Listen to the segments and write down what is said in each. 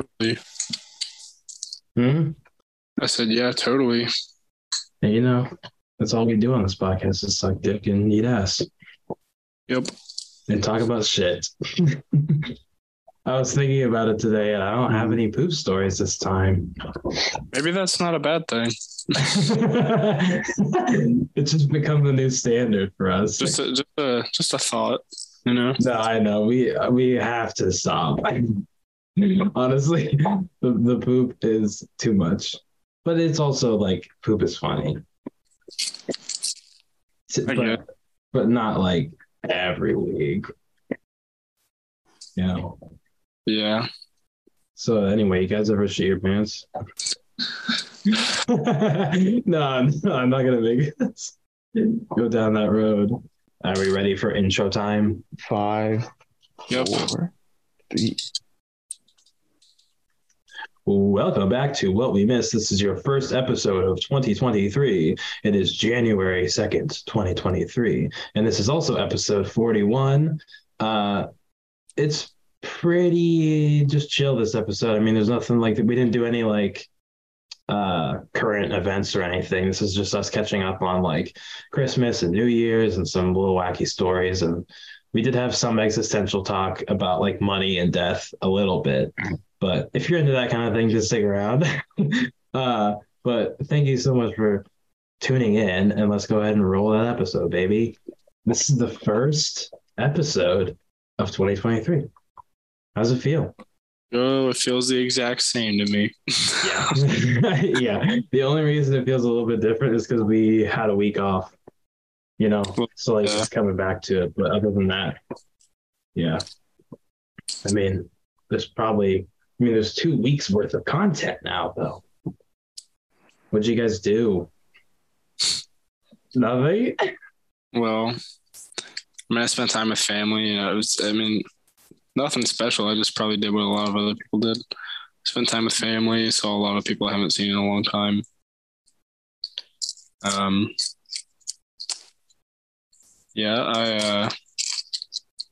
totally. Hmm? I said, yeah, totally. And you know, that's all we do on this podcast is suck dick and eat ass Yep. and talk about shit. I was thinking about it today and I don't have any poop stories this time. Maybe that's not a bad thing. it's just become the new standard for us. Just a, just a, just a thought, you know? No, I know. We we have to stop. Mm-hmm. Honestly, the, the poop is too much. But it's also like poop is funny. But, but not like every week. Yeah. Yeah. So anyway, you guys ever shit your pants? no, no, I'm not gonna make it. Go down that road. Are we ready for intro time? Five, Yep. four, three. Welcome back to What We Missed. This is your first episode of 2023. It is January 2nd, 2023. And this is also episode 41. Uh, it's pretty just chill this episode. I mean, there's nothing like that. we didn't do any like uh current events or anything. This is just us catching up on like Christmas and New Year's and some little wacky stories. And we did have some existential talk about like money and death a little bit. But if you're into that kind of thing, just stick around. uh, but thank you so much for tuning in, and let's go ahead and roll that episode, baby. This is the first episode of 2023. How's it feel? Oh, it feels the exact same to me. Yeah. yeah. The only reason it feels a little bit different is because we had a week off, you know, so like Yeah. just coming back to it. But other than that, yeah. I mean, there's probably, I mean, there's two weeks worth of content now, though. What'd you guys do? Nothing? Well, I mean, I spent time with family. You know, it was, I mean, nothing special. I just probably did what a lot of other people did. Spent time with family. Saw a lot of people I haven't seen in a long time. Um, yeah, I, uh,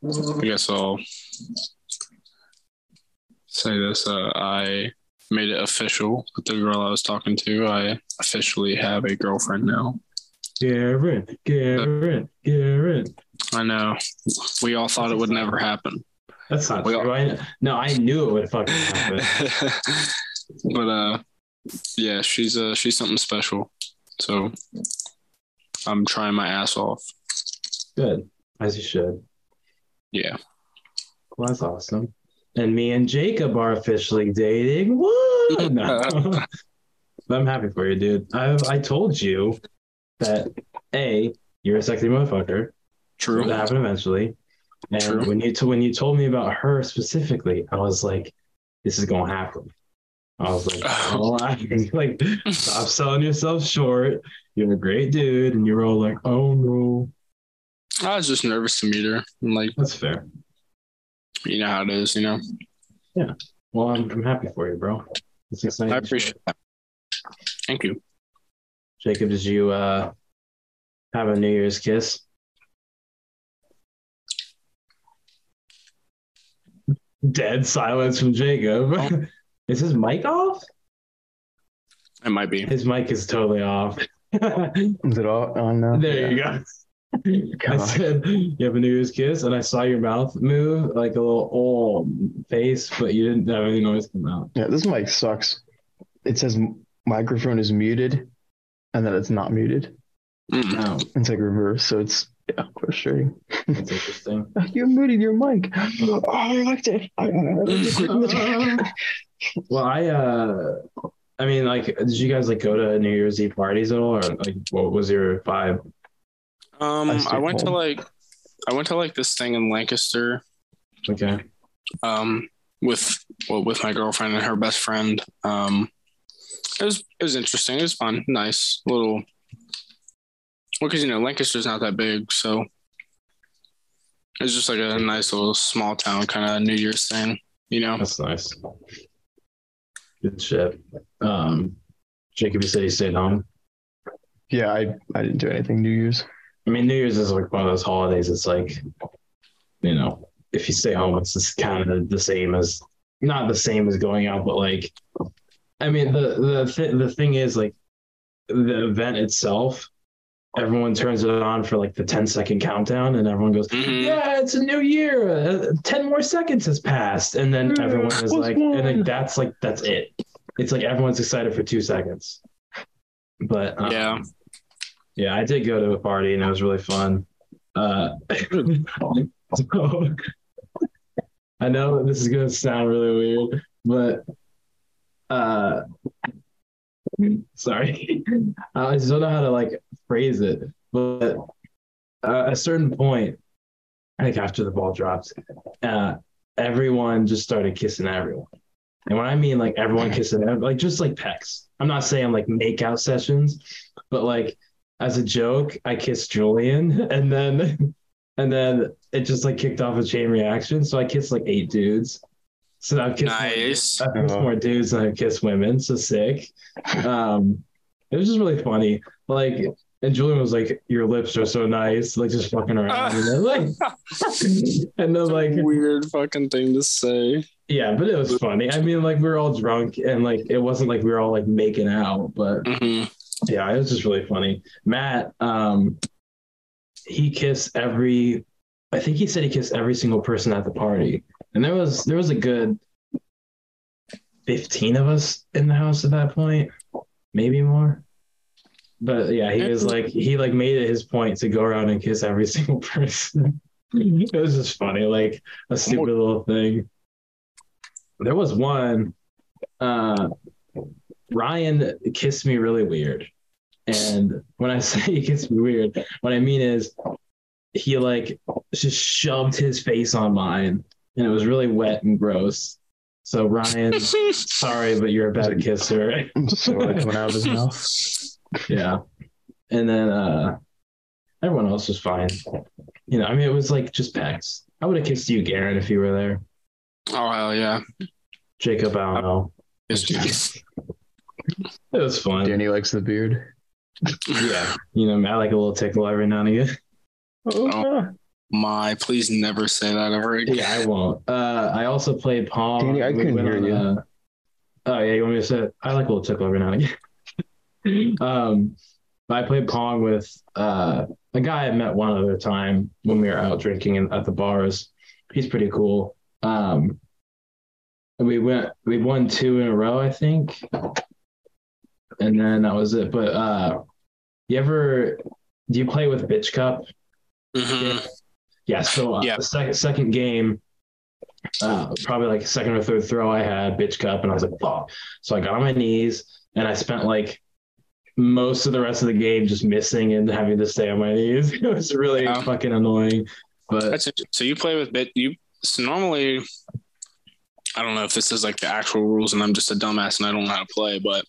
I guess I'll say this. Uh, I made it official with the girl I was talking to. I officially have a girlfriend now. Garren, Garren, Garren. I know. We all thought it would never happen. That's not We true. I, no, I knew it would fucking happen. but uh yeah, she's uh she's something special. So I'm trying my ass off. Good, as you should. Yeah. Well, that's awesome. And me and Jacob are officially dating. What? No. I'm happy for you, dude. I I told you that a you're a sexy motherfucker. True. It'll happen eventually. And True. when you t- when you told me about her specifically, I was like, this is gonna happen. I was like, oh, like stop selling yourself short. You're a great dude, and you're all like, oh no. I was just nervous to meet her. And like, That's fair. You know how it is, you know. Yeah. Well, I'm, I'm happy for you, bro. It's exciting. I appreciate that. Thank you. Jacob, did you uh have a New Year's kiss? Dead silence from Jacob. Oh. Is his mic off? It might be. His mic is totally off. is it all on now? There you go. I said you have a New Year's kiss, and I saw your mouth move like a little oh face, but you didn't have any noise come out. Yeah, this mic sucks. It says microphone is muted, and then it's not muted. Mm. Oh, It's like reverse, so it's yeah, frustrating. that's interesting. you're muted your mic. Oh, I liked it. I well, I uh, I mean, like, did you guys like go to New Year's Eve parties at all, or like, what was your vibe? Um, I I, stayed went to like, I went to like this thing in Lancaster. Okay, Um, with well, with my girlfriend and her best friend. Um, it was it was interesting. It was fun, nice little. Well, because you know Lancaster's not that big, so it's just like a nice little small town kind of New Year's thing. You know, that's nice. Good shit. Um, Jacob, you said you stayed home. yeah, I I didn't do anything New Year's. I mean, New Year's is like one of those holidays. It's like, you know, if you stay home, it's just kind of the same as not the same as going out, but like, I mean, the the th- the thing is like, the event itself, everyone turns it on for like the 10 second countdown, and everyone goes, Mhm. "Yeah, it's a new year. Uh, Ten more seconds has passed," and then Yeah, everyone is like, and like that's like that's it. It's like everyone's excited for two seconds. But um, Yeah. Yeah, I did go to a party and it was really fun. Uh, so, I know this is gonna sound really weird, but uh, sorry, I just don't know how to like phrase it. But uh, a certain point, I think after the ball dropped, uh, everyone just started kissing everyone. And when I mean like everyone kissing, like just like pecs. I'm not saying like make out sessions, but like as a joke, I kissed Julian, and then and then it just like kicked off a chain reaction. So I kissed like eight dudes. So I've kissed Nice. more, I've kissed more dudes than I've kissed women. So sick. Um, it was just really funny. Like, and Julian was like, "Your lips are so nice," like just fucking around, and then like, and then like, Weird fucking thing to say. yeah, but it was funny. I mean, like we were all drunk, and like it wasn't like we were all like making out, but hmm yeah, it was just really funny. Matt, um, he kissed every. I think he said he kissed every single person at the party, and there was there was a good fifteen of us in the house at that point, maybe more. But yeah, he was like he like made it his point to go around and kiss every single person. it was just funny, like a stupid little thing. There was one. Uh, Ryan kissed me really weird. And when I say he kissed me weird, what I mean is he like just shoved his face on mine and it was really wet and gross. So Ryan, sorry, but you're a bad kisser. Soda coming out of his mouth. yeah. And then uh everyone else was fine. You know, I mean it was like just pecs. I would have kissed you, Garren, if you were there. Oh hell yeah. Jacob, I don't know. Yes. It was fun. Danny likes the beard. Yeah. You know, I like a little tickle every now and again. Oh. My, please never say that ever again. Yeah, I won't. Uh, I also played Pong. Danny, I We couldn't hear on, you. uh, oh yeah, you want me to say? It? I like a little tickle every now and again. um, I played Pong with uh, a guy I met one other time when we were out drinking in, at the bars. He's pretty cool. Um, we went, we won two in a row, I think, and then that was it. But uh, you ever do you play with Bitch Cup? Mm-hmm. Yeah. So uh, Yeah. the second second game, uh, probably like second or third throw, I had bitch cup, and I was like, "Fuck!" So I got on my knees, and I spent like most of the rest of the game just missing and having to stay on my knees. It was really Yeah. fucking annoying. But That's. So you play with bit you so normally I don't know if this is like the actual rules and I'm just a dumbass and I don't know how to play, but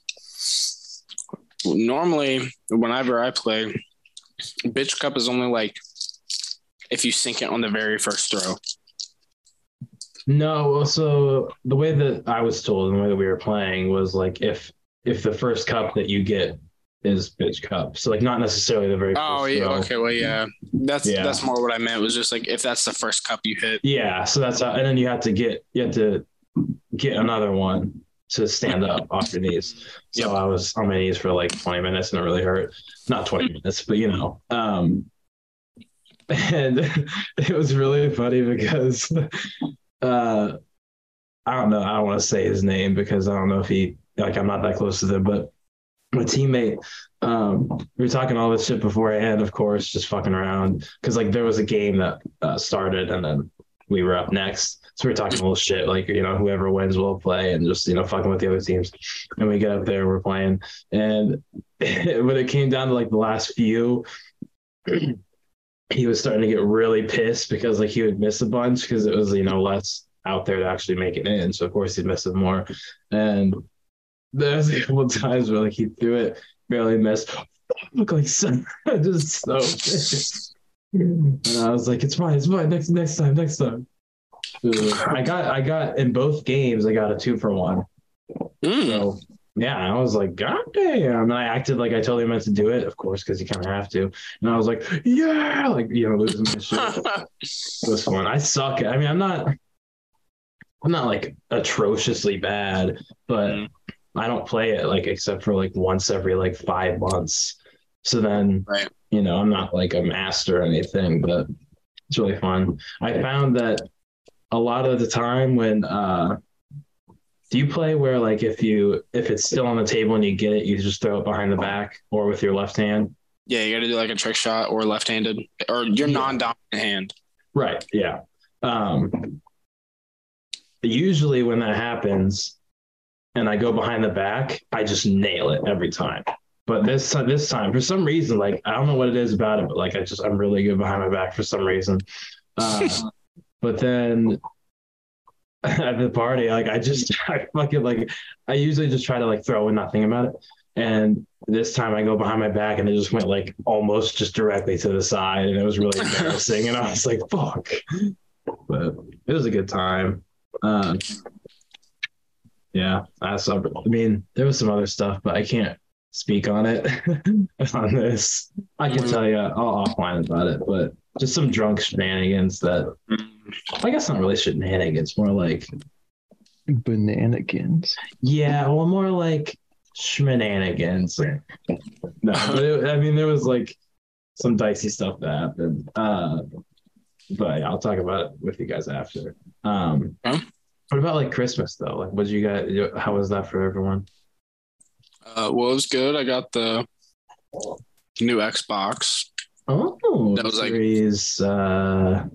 normally whenever I play, bitch cup is only like if you sink it on the very first throw. no, so the way that I was told and the way that we were playing was like if if the first cup that you get is bitch cup, so like not necessarily the very oh, first Oh yeah, throw. okay, well yeah. That's Yeah. that's more what I meant. It was just like if that's the first cup you hit. Yeah, so that's how, and then you have to get you have to get another one to stand up off your knees. So I was on my knees for like 20 minutes and it really hurt. Not 20 minutes, but you know. Um and it was really funny because uh I don't know, I don't want to say his name because I don't know if he like I'm not that close to them, but my teammate um we were talking all this shit beforehand of course just fucking around because like there was a game that uh, started and then we were up next so we're talking a little shit like you know whoever wins will play and just you know fucking with the other teams and we get up there we're playing and when it came down to like the last few he was starting to get really pissed because like he would miss a bunch because it was you know less out there to actually make it in so of course he'd miss it more and there's a couple times where like he threw it, barely missed. Look like so, just so pissed. And I was like, it's fine, it's fine. Next next time, next time. I got I got in both games I got a two for one. Mm. So yeah, I was like, God damn. And I acted like I totally meant to do it, of course, because you kind of have to. And I was like, yeah, like you know, losing my shit. It was fun. I suck. I mean, I'm not I'm not like atrociously bad, but Mhm. I don't play it like except for like once every like five months. So then, Right. you know, I'm not like a master or anything, but it's really fun. I found that a lot of the time when uh do you play where like if you if it's still on the table and you get it, you just throw it behind the back or with your left hand? Yeah, you got to do like a trick shot or left-handed or your Yeah. non-dominant hand. Right. Yeah. Um, usually when that happens and I go behind the back, I just nail it every time. But this time, this time, for some reason, like I don't know what it is about it, but like I just I'm really good behind my back for some reason. Uh, but then at the party, like I just I fucking like I usually just try to like throw in nothing about it. And this time I go behind my back and it just went like almost just directly to the side and it was really embarrassing. and I was like, fuck. But it was a good time. Um, yeah, I saw, I mean, there was some other stuff, but I can't speak on it on this. I can tell you all offline about it, but just some drunk shenanigans that I guess not really shenanigans, more like Bananigans. yeah, well, more like shenanigans. No, but it, I mean, there was like some dicey stuff that happened. Uh, but yeah, I'll talk about it with you guys after. Um, Okay. what about like Christmas though? Like, what did you guys? How was that for everyone? Uh, well, it was good. I got the new Xbox Oh, That was like- series. Uh,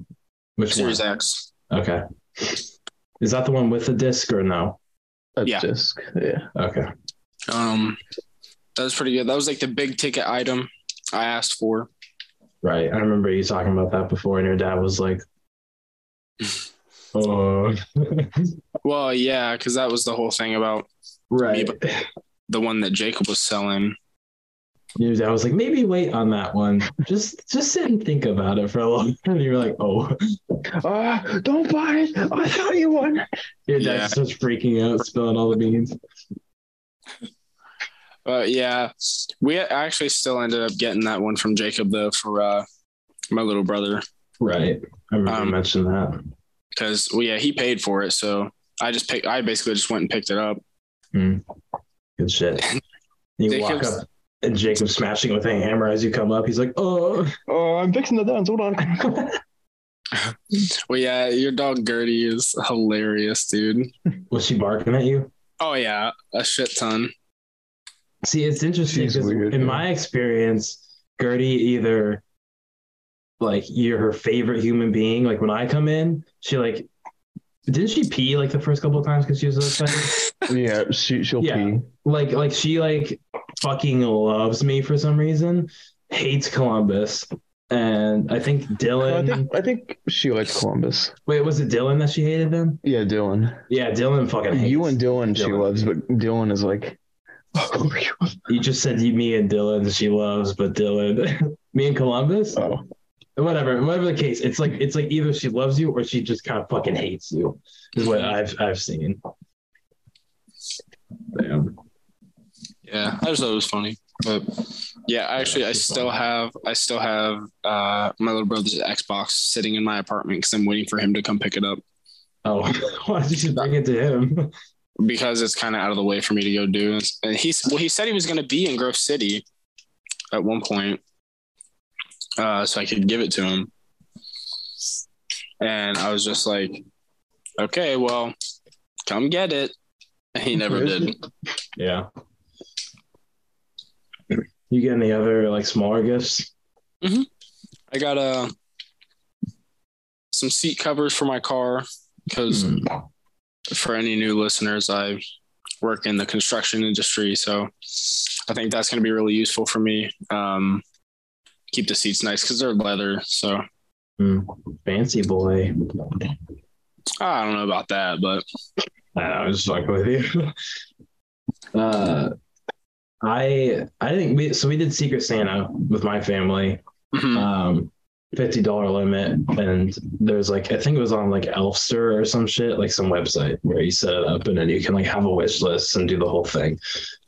which Series one? X. Okay, is that the one with the disc or no? A Yeah. disc. Yeah. Okay, Um, that was pretty good. That was like the big ticket item I asked for. right. I remember you talking about that before, and your dad was like, "Oh, Well, yeah, because that was the whole thing about right." the one that Jacob was selling. Your dad was like, maybe wait on that one. Just just sit and think about it for a long time. And you're like, oh. Ah, don't buy it. I thought you one. Your dad Yeah. starts freaking out, spilling all the beans. But yeah, we actually still ended up getting that one from Jacob though for uh, my little brother Right. I remember Um, you mentioned that. because well, yeah, he paid for it. So I just picked. I basically just went and picked it up. Good shit. You walk up and Jacob smashing it with a hammer as you come up. He's like, oh. Oh, I'm fixing the downs. Hold on. Well, yeah, your dog Gertie is hilarious, dude. Was she barking at you? Oh yeah, a shit ton. See, it's interesting because in yeah. my experience, Gertie either like you're her favorite human being. Like when I come in, she like didn't she pee like the first couple of times because she was so excited? yeah, she she'll Yeah. pee. like like she like fucking loves me for some reason. Hates Columbus. And I think I Dylan. think I think she likes Columbus. wait, was it Dylan that she hated then? Yeah, Dylan. Yeah, Dylan fucking hates. You and Dylan, she loves, but Dylan is like. You just said you, me and Dylan she loves, but Dylan, me and Columbus, oh, whatever, whatever the case, it's like it's like either she loves you or she just kind of fucking hates you. Is what I've I've seen. Damn. Yeah, I just thought it was funny. But yeah, actually, I still have I still have uh, my little brother's Xbox sitting in my apartment because I'm waiting for him to come pick it up Oh, why did you bring it to him? because it's kind of out of the way for me to go do. And he's well, he said he was going to be in Grove City at one point, uh, so I could give it to him. And I was just like, okay, well, come get it. And he never did. Yeah. You get any other like smaller gifts? I got uh, some seat covers for my car because Hmm. for any new listeners, I work in the construction industry, so I think that's going to be really useful for me. Um, keep the seats nice because they're leather. So Hmm. Fancy boy. I don't know about that, but I was just fucking with you. uh, I I think we so we did Secret Santa with my family. mhm. Um, fifty dollar limit, and there's like I think it was on like Elfster or some shit, like some website where you set it up and then you can like have a wish list and do the whole thing.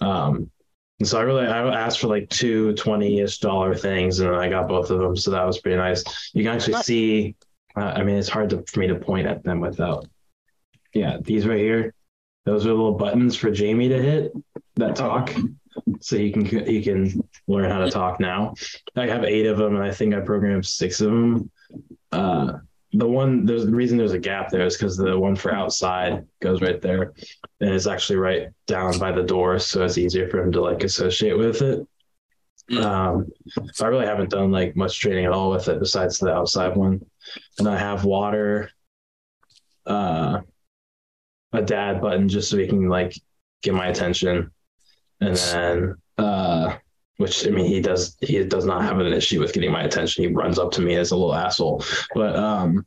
Um, and so I really I asked for like two 20-ish dollar things and I got both of them, so that was pretty nice. You can actually see. Uh, I mean, it's hard to, for me to point at them without yeah, these right here, those are little buttons for Jamie to hit that talk, so he can he can learn how to talk now. I have eight of them, and I think I programmed six of them. Uh, the one there's the reason there's a gap there is because the one for outside goes right there, and it's actually right down by the door, so it's easier for him to like associate with it. Mm. Um, so I really haven't done like much training at all with it besides the outside one, and I have water, uh, a dad button just so he can like get my attention, and then uh, which I mean he does he does not have an issue with getting my attention. He runs up to me as a little asshole. But um,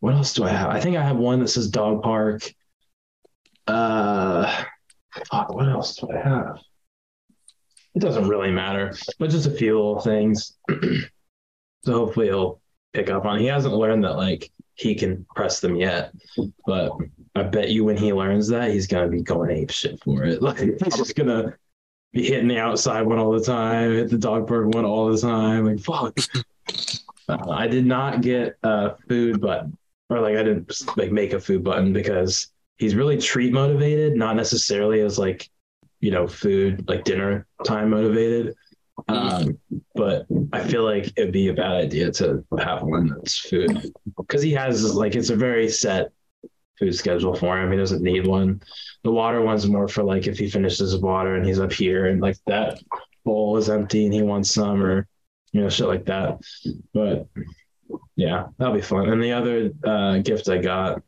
what else do I have? I think I have one that says dog park. Uh, fuck, what else do I have? It doesn't really matter, but just a few little things. so hopefully he'll pick up on. It. He hasn't learned that like he can press them yet, but I bet you when he learns that he's gonna be going ape shit for it. Like he's just gonna be hitting the outside one all the time, hit the dog park one all the time. Like fuck. Uh, I did not get a food button, or like I didn't like make a food button because he's really treat motivated, not necessarily as like you know food like dinner time motivated. Um, but I feel like it'd be a bad idea to have one that's food because he has like it's a very set food schedule for him. He doesn't need one. The water one's more for like if he finishes his water and he's up here and like that bowl is empty and he wants some or you know shit like that. But yeah, that'll be fun. And the other uh, gift I got,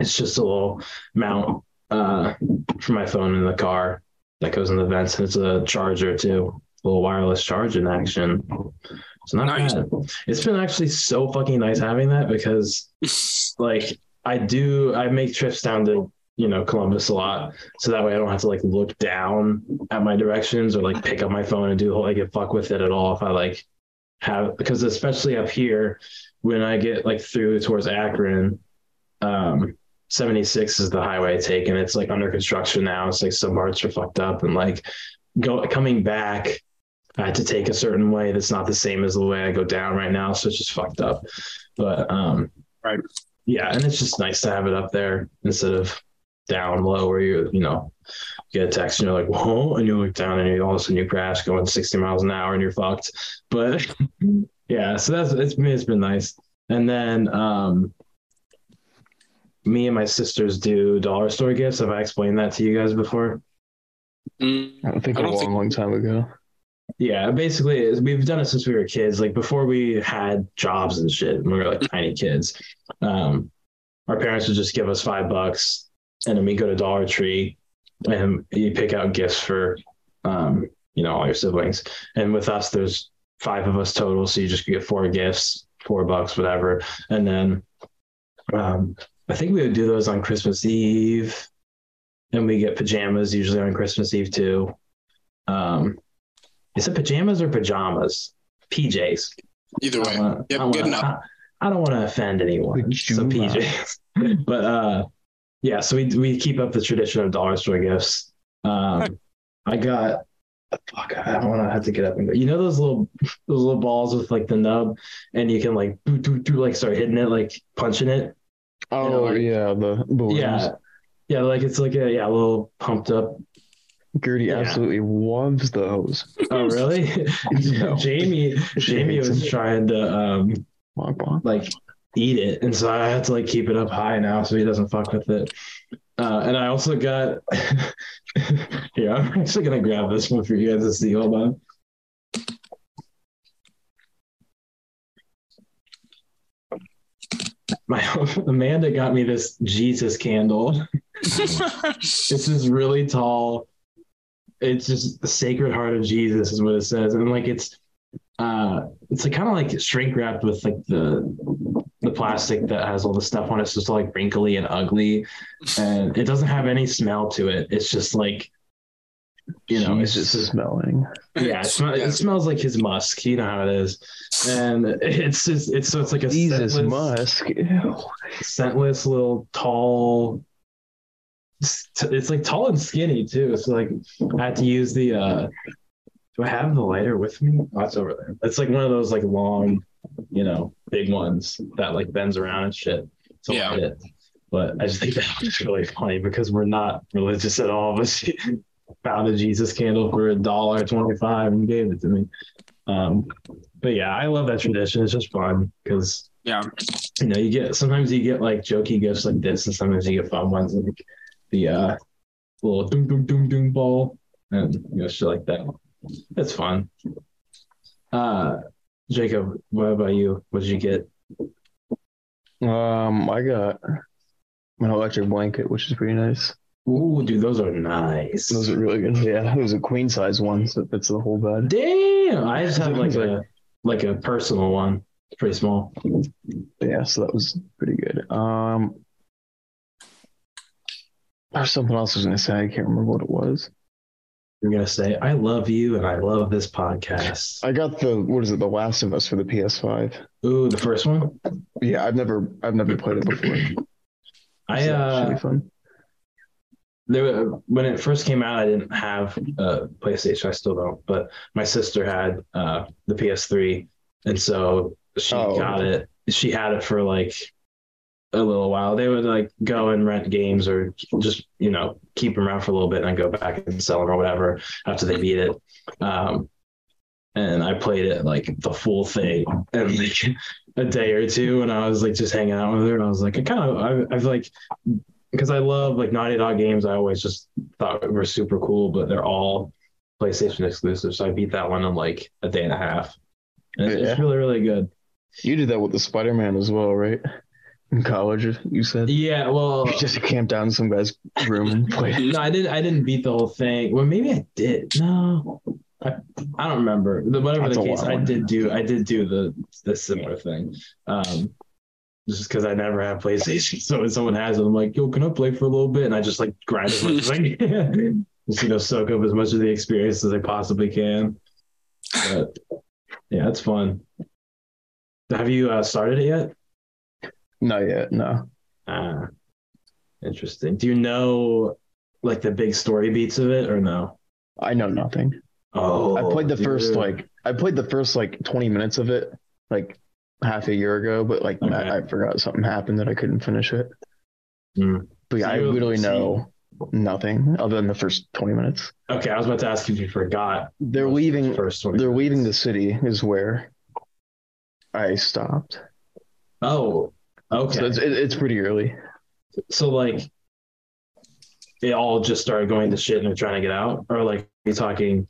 it's just a little mount uh, for my phone in the car that goes in the vents, and it's a charger too, a little wireless charge in action. It's not Nice. bad. It's been actually so fucking nice having that because like I do I make trips down to you know Columbus a lot so that way I don't have to like look down at my directions or like pick up my phone and do the whole like fuck with it at all if I like have because especially up here when I get like through towards Akron um 76 is the highway I take and it's like under construction now it's like some parts are fucked up and like go coming back I had to take a certain way that's not the same as the way I go down right now so it's just fucked up but um Right. Yeah and it's just nice to have it up there instead of down low where you you know get a text and you're like whoa and you look down and you all of a sudden you crash going 60 miles an hour and you're fucked. But yeah so that's it's, it's been nice. And then um me and my sisters do dollar store gifts. Have i explained that to you guys before? Mm, I don't think I a don't long, think- long time ago. Yeah basically we've done it since we were kids like before we had jobs and shit when we were like tiny kids. Um our parents would just give us five bucks and then we go to dollar tree and you pick out gifts for um you know all your siblings. And with us there's five of us total so you just get four gifts four bucks whatever. And then um i think we would do those on christmas eve and we get pajamas usually on christmas eve too. Um is it pajamas or pajamas pjs either way. don't wanna- Yep, I don't good wanna- enough. I, I don't want to offend anyone. So PJs. but uh yeah, so we we keep up the tradition of dollar store gifts. Um I got fuck, I don't want to have to get up and go. You know those little those little balls with like the nub and you can like do, do, do, like start hitting it, like punching it. Oh know, like- yeah, the balloons. Yeah. Yeah, like it's like a yeah, a little pumped up. Gertie Yeah. absolutely loves those. Oh really? No. Jamie Jamie was them. trying to um Bonk, bonk. like eat it and so i had to like keep it up high now so he doesn't fuck with it uh, and i also got here i'm actually gonna grab this one for you guys to see hold on my amanda got me this jesus candle it's this really tall it's just the sacred heart of jesus is what it says and like it's uh it's like kind of like shrink wrapped with like the the plastic that has all the stuff on it So it's just like wrinkly and ugly and it doesn't have any smell to it it's just like you know it's Jesus just smelling. yeah, it, Yeah. it smells like his musk you know how it is and it's just it's so it's like a Jesus scentless- musk. Ew. scentless little tall it's like tall and skinny too so like i had to use the uh do i have the lighter with me oh it's over there it's like one of those like long you know big ones that like bends around and shit to Yeah. it But I just think that was really funny because we're not religious at all. But she found a Jesus candle for a dollar twenty-five and gave it to me. Um, but yeah, I love that tradition. It's just fun because Yeah. you know you get sometimes you get like jokey gifts like this, and sometimes you get fun ones like the uh, little doom doom doom doom ball and you know shit like that. It's fun. Uh, Jacob, what about you? What did you get? Um, I got an electric blanket, which is pretty nice. Ooh, dude, those are nice. Those are really good. Yeah, it was a queen size one, so it fits the whole bed. Damn, I just have like a like a personal one. It's pretty small. Yeah, so that was pretty good. Um, there's something else I was gonna say. I can't remember what it was. You're gonna say, "I love you" and I love this podcast. I got the what is it, The Last of Us for the PS5. Ooh, the first one. Yeah, I've never I've never played it before. I that should uh, be fun. there when it first came out, I didn't have a PlayStation. I still don't, but my sister had uh, the PS3, and so she Oh, got it. She had it for like a little while. They would like go and rent games or just you know keep them around for a little bit and then go back and sell them or whatever after they beat it. Um, and I played it like the full thing in like a day or two, and I was like just hanging out with her, and I was like, I kind of, I, I've like because I love like Naughty Dog games. I always just thought were super cool, but they're all PlayStation exclusive. So I beat that one in like a day and a half. And it's, it's really, really good. You did that with the Spider Man as well, right? In college, you said Yeah, well, you just camped down in some guy's room and played. no, I didn't. I didn't beat the whole thing. Well, maybe I did. No, I, I don't remember. The, whatever That's the case. I did do. I did do the the similar thing. Um, just because I never have PlayStation, so when someone has it, I'm like, "Yo, can I play for a little bit?" And I just like grind as much as I can. Just you know, soak up as much of the experience as I possibly can. But yeah, it's fun. Have you uh, started it yet? Not yet, no. Ah, interesting. Do you know like the big story beats of it or no? I know nothing. Oh, I played the first like I played the first like 20 minutes of it like half a year ago, but like Okay. I, I forgot something happened that I couldn't finish it. Hmm. But yeah, So I literally you- know nothing other than the first 20 minutes. Okay, I was about to ask if you forgot. They're of the leaving first they're leaving the city is where I stopped. Oh, okay. So it's it, it's pretty early. So like, it all just started going to shit and they're trying to get out, or like you talking?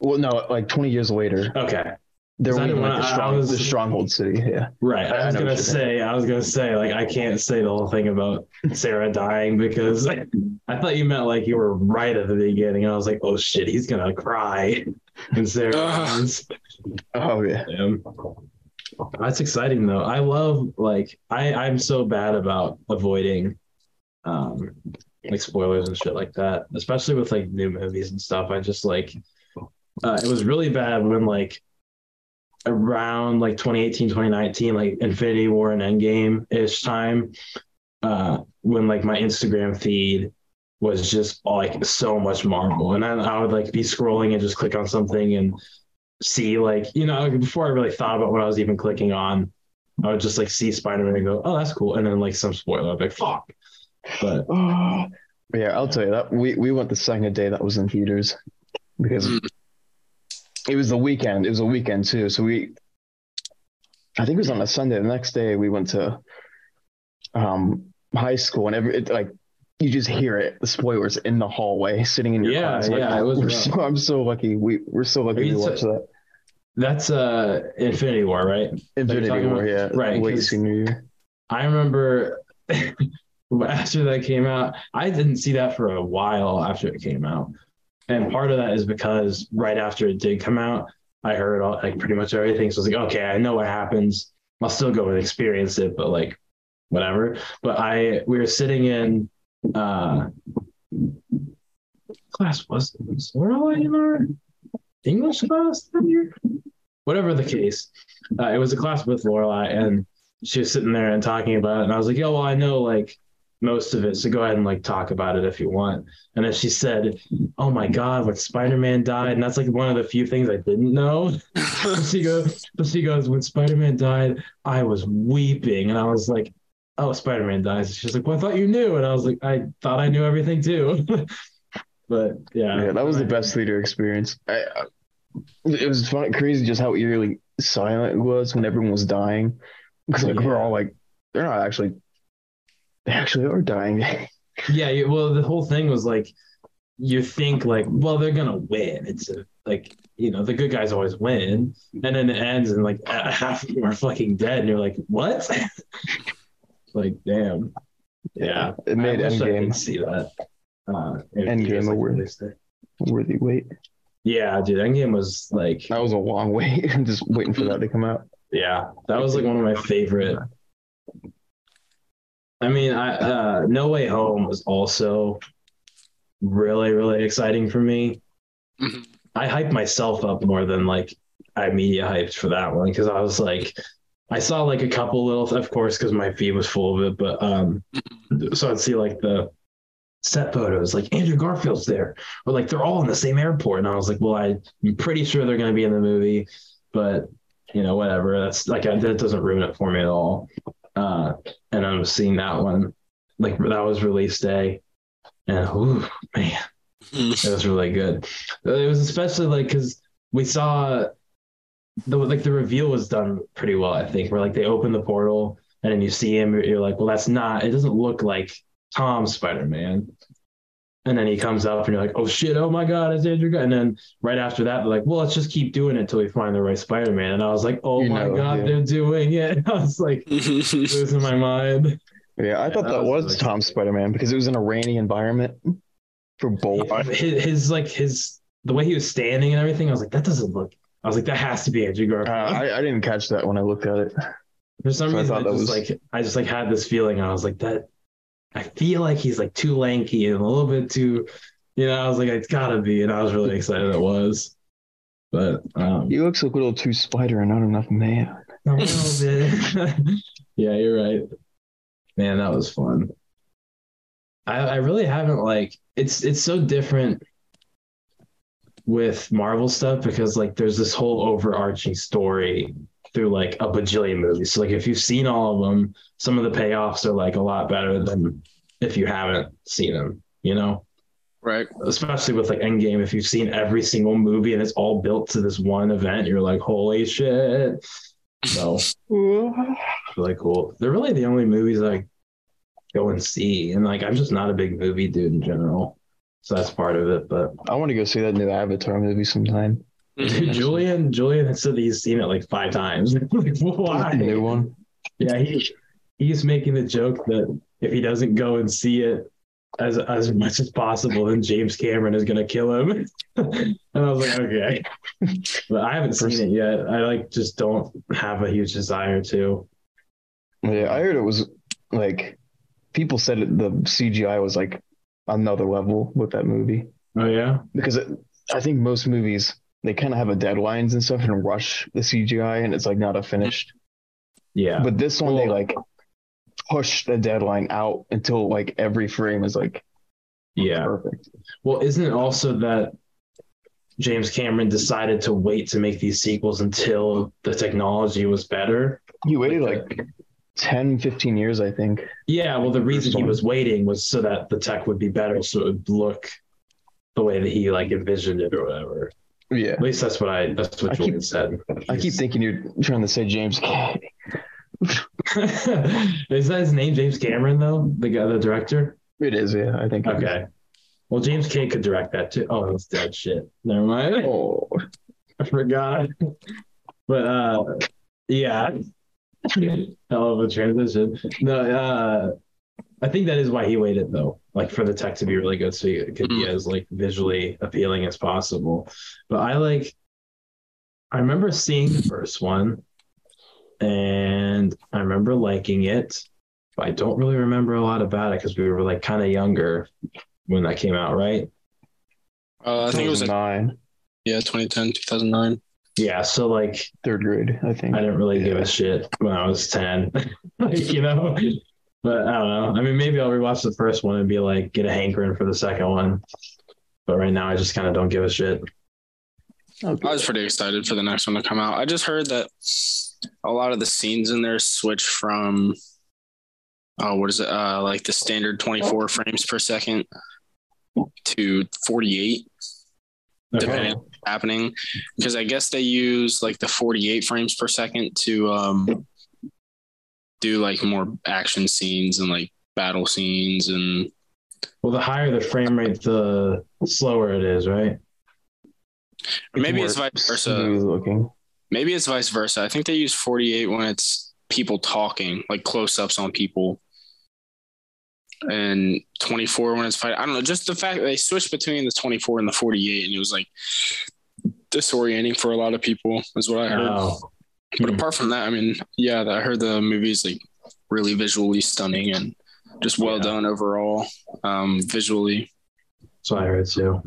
Well, no, like 20 years later, Okay, they're 'Cause I leaving didn't like the, wanna- I strong, was- the stronghold city. Yeah. right. I- I, was gonna say, I was gonna say, like, I can't say the whole thing about Sarah dying because I, I thought you meant like you were right at the beginning. I was like, oh shit, he's gonna cry, and Sarah. Oh yeah. That's exciting though. I love like I I'm so bad about avoiding um like spoilers and shit like that, especially with like new movies and stuff. I just like uh, it was really bad when like around like 2018 2019 like Infinity War and Endgame ish time uh when like my Instagram feed was just like so much Marvel and then I would like be scrolling and just click on something and see like you know before I really thought about what I was even clicking on, I would just like see Spider Man and go, oh that's cool, and then like some spoiler, I'd be like fuck. But Oh. Yeah, I'll tell you that we we went the second day that was in theaters because Mm. it was the weekend. It was a weekend too. So we, I think it was on a Sunday. The next day we went to um high school and every it, like you just hear it the spoilers in the hallway sitting in your Yeah, class. Like, yeah, it was we're so, I'm so lucky. We we're so lucky you we t- watched that. that's uh Infinity War, right? Infinity War, about- yeah, right, 'cause- senior year. I remember after that came out, I didn't see that for a while after it came out. And part of that is because right after it did come out, I heard all like pretty much everything. So I was like, okay, I know what happens. I'll still go and experience it, but like whatever. But I we were sitting in uh class was was Lorelai in our English class that year? Whatever the case. Uh, it was a class with Lorelai and she was sitting there and talking about it. And I was like, yo, well, I know like most of it. So go ahead and like talk about it if you want. And then she said, oh my God, when Spider Man died. And that's like one of the few things I didn't know. She goes, but she goes, when Spider Man died, I was weeping. And I was like, "Oh, Spider Man dies." She's like, "Well, I thought you knew," and I was like, "I thought I knew everything too." but yeah, Yeah, that was the best theater experience. I, I- it was fun, crazy just how eerily silent it was when everyone was dying. Because like we're all like, they're not actually, they actually are dying. Yeah, well, the whole thing was like, you think like, well, they're gonna win. It's a, like, you know, the good guys always win, and then it ends and like uh, half of them are fucking dead, and you're like, what? Like, damn. Yeah, it made I wish I Endgame could see that. Uh, in Endgame theaters, a like, word. release worthy wait. Yeah, dude, Endgame was like, That was a long wait, I'm just waiting for that to come out. yeah, that was like one of my favorite. I mean, I uh, No Way Home was also really, really exciting for me. Mhm. I hyped myself up more than like I media hyped for that one because I was like, I saw like a couple little, of course, because my feed was full of it, but um, so I'd see like the set photos, like Andrew Garfield's there, or like they're all in the same airport, and I was like, well, I'm pretty sure they're gonna be in the movie, but you know, whatever. That's like that doesn't ruin it for me at all. Uh, and I was seeing that one, like that was release day, and ooh, man. It was really good. It was especially like because we saw the like the reveal was done pretty well. I think where like they open the portal and then you see him, you're like, well, that's not. It doesn't look like Tom Spider Man. And then he comes up and you're like, oh shit, oh my god, it's Andrew. And then right after that, they're like, well, let's just keep doing it until we find the right Spider Man. And I was like, oh You my know, god, yeah. they're doing it. I was like losing my mind. Yeah, I Yeah, thought that that, was was, really Tom Spider Man because it was in a rainy environment for both. his, his like his the way he was standing and everything, I was like, that doesn't look. I was like, that has to be Andrew Uh, Garfield. I, I didn't catch that when I looked at it. For some so reason, I, that just was- like I just like had this feeling. I was like that. I feel like he's like too lanky and a little bit too, you know. I was like, it's gotta be, and I was really excited it was. But um, He looks a little too spider and not enough man. a little bit. yeah, you're right. Man, that was fun. I I really haven't like it's it's so different with Marvel stuff because like there's this whole overarching story through like a bajillion movies. So like if you've seen all of them, some of the payoffs are like a lot better than if you haven't seen them, you know? right. Especially with like Endgame, if you've seen every single movie and it's all built to this one event, you're like, holy shit. So really cool. They're really the only movies I go and see. And like I'm just not a big movie dude in general. So that's part of it. But I want to go see that new Avatar movie sometime. Dude, Julian, Julian said that he's seen it like five times. like, why? New one. Yeah, he he's making the joke that if he doesn't go and see it as as much as possible, then James Cameron is gonna kill him. and I was like, okay, but I haven't seen it yet. I like just don't have a huge desire to. Yeah, I heard it was like people said it, the CGI was like another level with that movie Oh yeah, because it, I think most movies they kind of have a deadlines and stuff and rush the CGI and it's like not a finished. yeah. But this one they like push the deadline out until like every frame is like yeah. perfect. Well, isn't it also that James Cameron decided to wait to make these sequels until the technology was better? You waited Like like 10, 15 years, I think. Yeah, well, the reason he was waiting was so that the tech would be better, so it would look the way that he like envisioned it or whatever. Yeah. At least that's what I that's what I keep- said. I keep thinking you're trying to say James K. Is that his name, James Cameron? Though the guy, the director. It is, yeah. I think. Okay. Well, James K could direct that too. Oh, that's dead shit. Never mind. Oh, I forgot. But uh, yeah, hell of a transition. No, uh, I think that is why he waited though, like for the tech to be really good, so it could be as like visually appealing as possible. But I like, I remember seeing the first one, and I remember liking it, but I don't really remember a lot about it because we were like kind of younger when that came out, right? Uh, I think it was like, nine, yeah, 2010, 2009. Yeah, so like third grade, I think. I didn't really give a shit when I was 10, like, you know? But I don't know. I mean, maybe I'll rewatch the first one and be like, get a hankering for the second one. But right now, I just kind of don't give a shit. Okay. I was pretty excited for the next one to come out. I just heard that a lot of the scenes in there switch from oh, what is it? Uh, like the standard 24 frames per second to 48, Okay. depending on what's happening. Because I guess they use like the 48 frames per second to um, do like more action scenes and like battle scenes and Well, the higher the frame rate, the slower it is, right? maybe it's more vice versa. Looking. Maybe it's vice versa. I think they use 48 when it's people talking, like close ups on people. And 24 when it's fighting. I don't know. Just the fact that they switched between the 24 and the 48, and it was like disorienting for a lot of people, is what I heard. Oh, But apart from that, I mean, yeah, I heard the movie's like really visually stunning and just well Yeah. done overall, um, visually. that's what I heard too.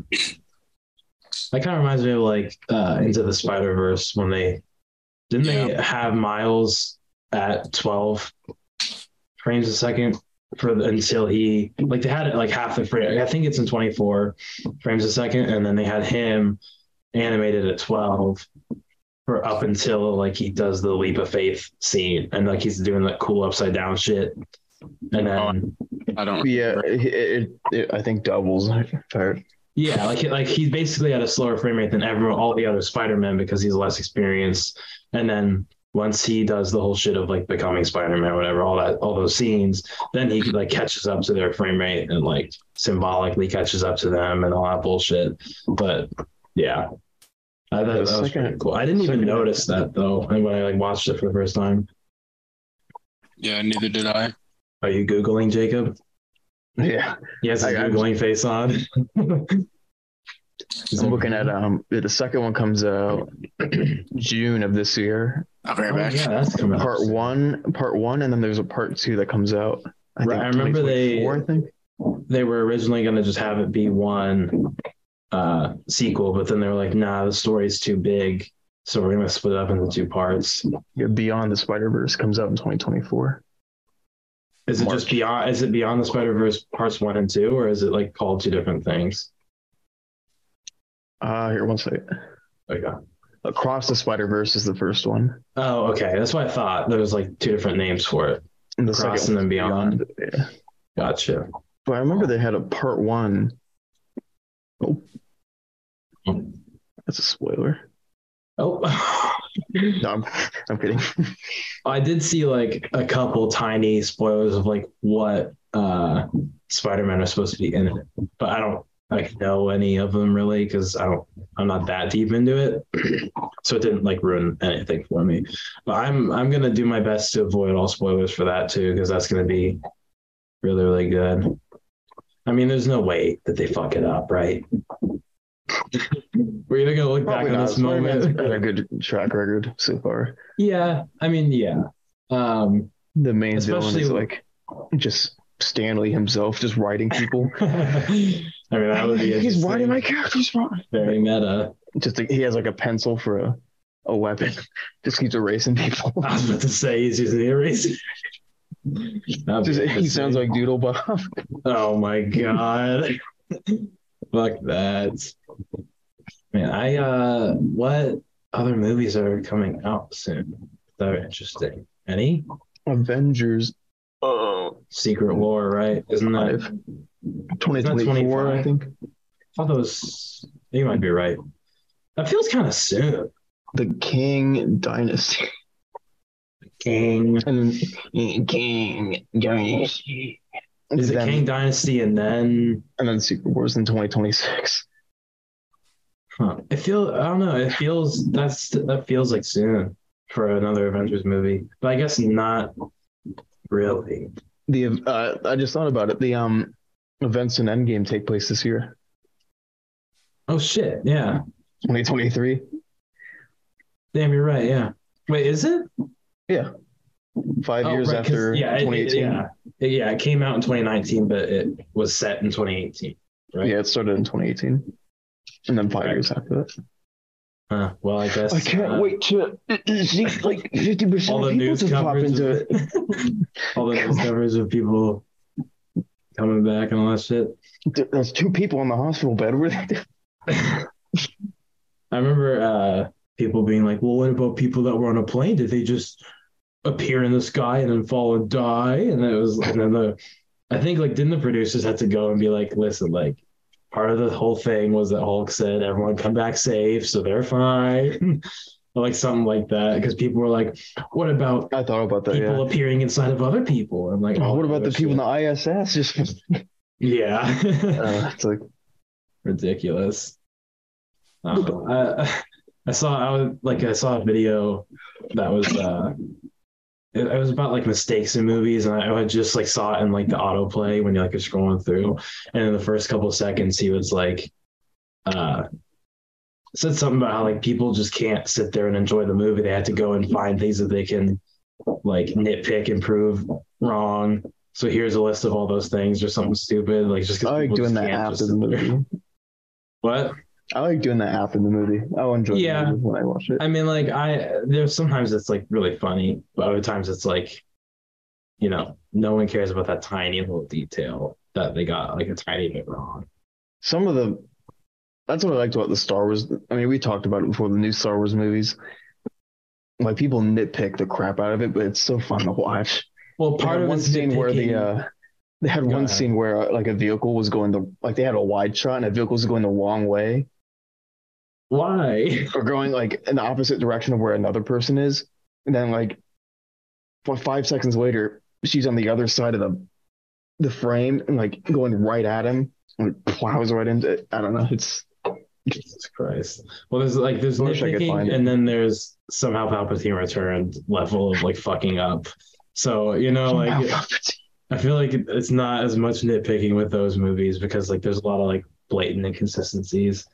That kind of reminds me of like uh, Into the Spider Verse when they didn't they have Miles at 12 frames a second for the, until he like they had it like half the frame. I think it's in 24 frames a second, and then they had him animated at 12 for up until like he does the leap of faith scene and like he's doing that cool upside down shit. And then oh, I don't. Yeah, it, it, it, I think doubles. if Yeah, like like he's basically at a slower frame rate than everyone, all the other Spider-Man because he's less experienced. And then once he does the whole shit of like becoming Spider-Man, whatever, all that, all those scenes, then he like catches up to their frame rate and like symbolically catches up to them and all that bullshit. But yeah, I thought that was second- pretty cool. I didn't even notice that though when I like watched it for the first time. Yeah, neither did I. Are you googling Jacob? Yeah, He has his I- I'm- googling face on. I'm looking at um the second one comes out June of this year. I'll be right Oh, back. yeah, that's coming out Part soon. one, part one, and then there's a part two that comes out. I Right, I remember they- I think. they were originally going to just have it be one uh sequel but then they were like nah the story's too big so we're going to split it up into two parts Yeah, Beyond the Spider Verse comes out in 2024. is it just beyond is it beyond the spider verse parts one and two or is it like called two different things Uh here, one second. okay Across the Spider Verse is the first one, oh okay. That's what i thought. There was like two different names for it. And the Across and then one's Beyond. Yeah, gotcha. But I remember they had a part one. Oh, that's a spoiler. oh. No, I'm, I'm kidding. I did see like a couple tiny spoilers of like what uh Spider-Man is supposed to be in it, but I don't like know any of them really because I don't I'm not that deep into it, so it didn't like ruin anything for me. But I'm I'm gonna do my best to avoid all spoilers for that too because that's gonna be really really good. I mean, there's no way that they fuck it up, right? We're either gonna look Probably back on this moment. had a good track record so far. yeah, I mean, yeah. Um, The main villain is like just Stan Lee himself, just writing people. I mean, that would be He's writing my characters wrong. very meta. Just like, he has like a pencil for a, a weapon. Just keeps erasing people. I was about to say he's using the eraser. Just, he interesting. sounds like Doodle Bob. Oh my god. Fuck that. Man, I uh what other movies are coming out soon that are interesting? Any? Avengers. Oh, Secret War, right? Isn't that five. 2024, I think. I thought that was you might be right. That feels kind of soon. The Kang Dynasty. King. And then Kang Dynasty. Is it Kang Dynasty and then And then Secret Wars in 2026. Huh. It feels I don't know. It feels that's that feels like soon for another Avengers movie, but I guess not really. The uh, I just thought about it. The um events in Endgame take place this year, Oh shit! Yeah, 2023. damn, you're right. Yeah. Wait, is it? Yeah. Five Oh, years right, after yeah, it- it- 2018. yeah, yeah. It came out in 2019, but it was set in 2018. Right. Yeah, it started in 2018, and then five Right. years after that. Huh. Well, I guess I can't uh, wait to see like 50 percent All of the people news just pop into it. all the news coverage of people coming back and all that shit. There's two people in the hospital bed. Are they? I remember uh, people being like, "Well, what about people that were on a plane? Did they just appear in the sky and then fall and die. And it was, and then the, I think like, didn't the producers have to go and be like, listen, like, part of the whole thing was that Hulk said everyone come back safe, so they're fine. or like something like that. Because people were like, what about I thought about that. people Yeah. appearing inside of other people? I'm like, Oh, oh, what about the shit. people in the ISS? Just Yeah. uh, it's like ridiculous. Uh, I, I saw I was like I saw a video that was uh it, it was about like mistakes in movies and I, I just like saw it in like the autoplay when you like are scrolling through and in the first couple seconds he was like uh said something about how like people just can't sit there and enjoy the movie they have to go and find things that they can like nitpick and prove wrong so here's a list of all those things or something stupid like just I like doing that after the movie. what I like doing that after the movie. I'll enjoy Yeah. the movie when I watch it. I mean, like I there's sometimes it's like really funny, but other times it's like, you know, no one cares about that tiny little detail that they got like a tiny bit wrong. Some of the that's what I liked about the Star Wars. I mean, we talked about it before the new Star Wars movies. Like people nitpick the crap out of it, but it's so fun to watch. Well, part of one scene where the uh, they had Go one ahead. scene where uh, like a vehicle was going the like they had a wide shot and a vehicle was going the wrong way why? or going like in the opposite direction of where another person is, and then like five seconds later she's on the other side of the the frame and like going right at him and plows right into it. I don't know. It's Jesus Christ. Well, there's like there's I I could find nitpicking, and then there's somehow Palpatine returned level of like fucking up. So you know, like I feel like it's not as much nitpicking with those movies because like there's a lot of like blatant inconsistencies.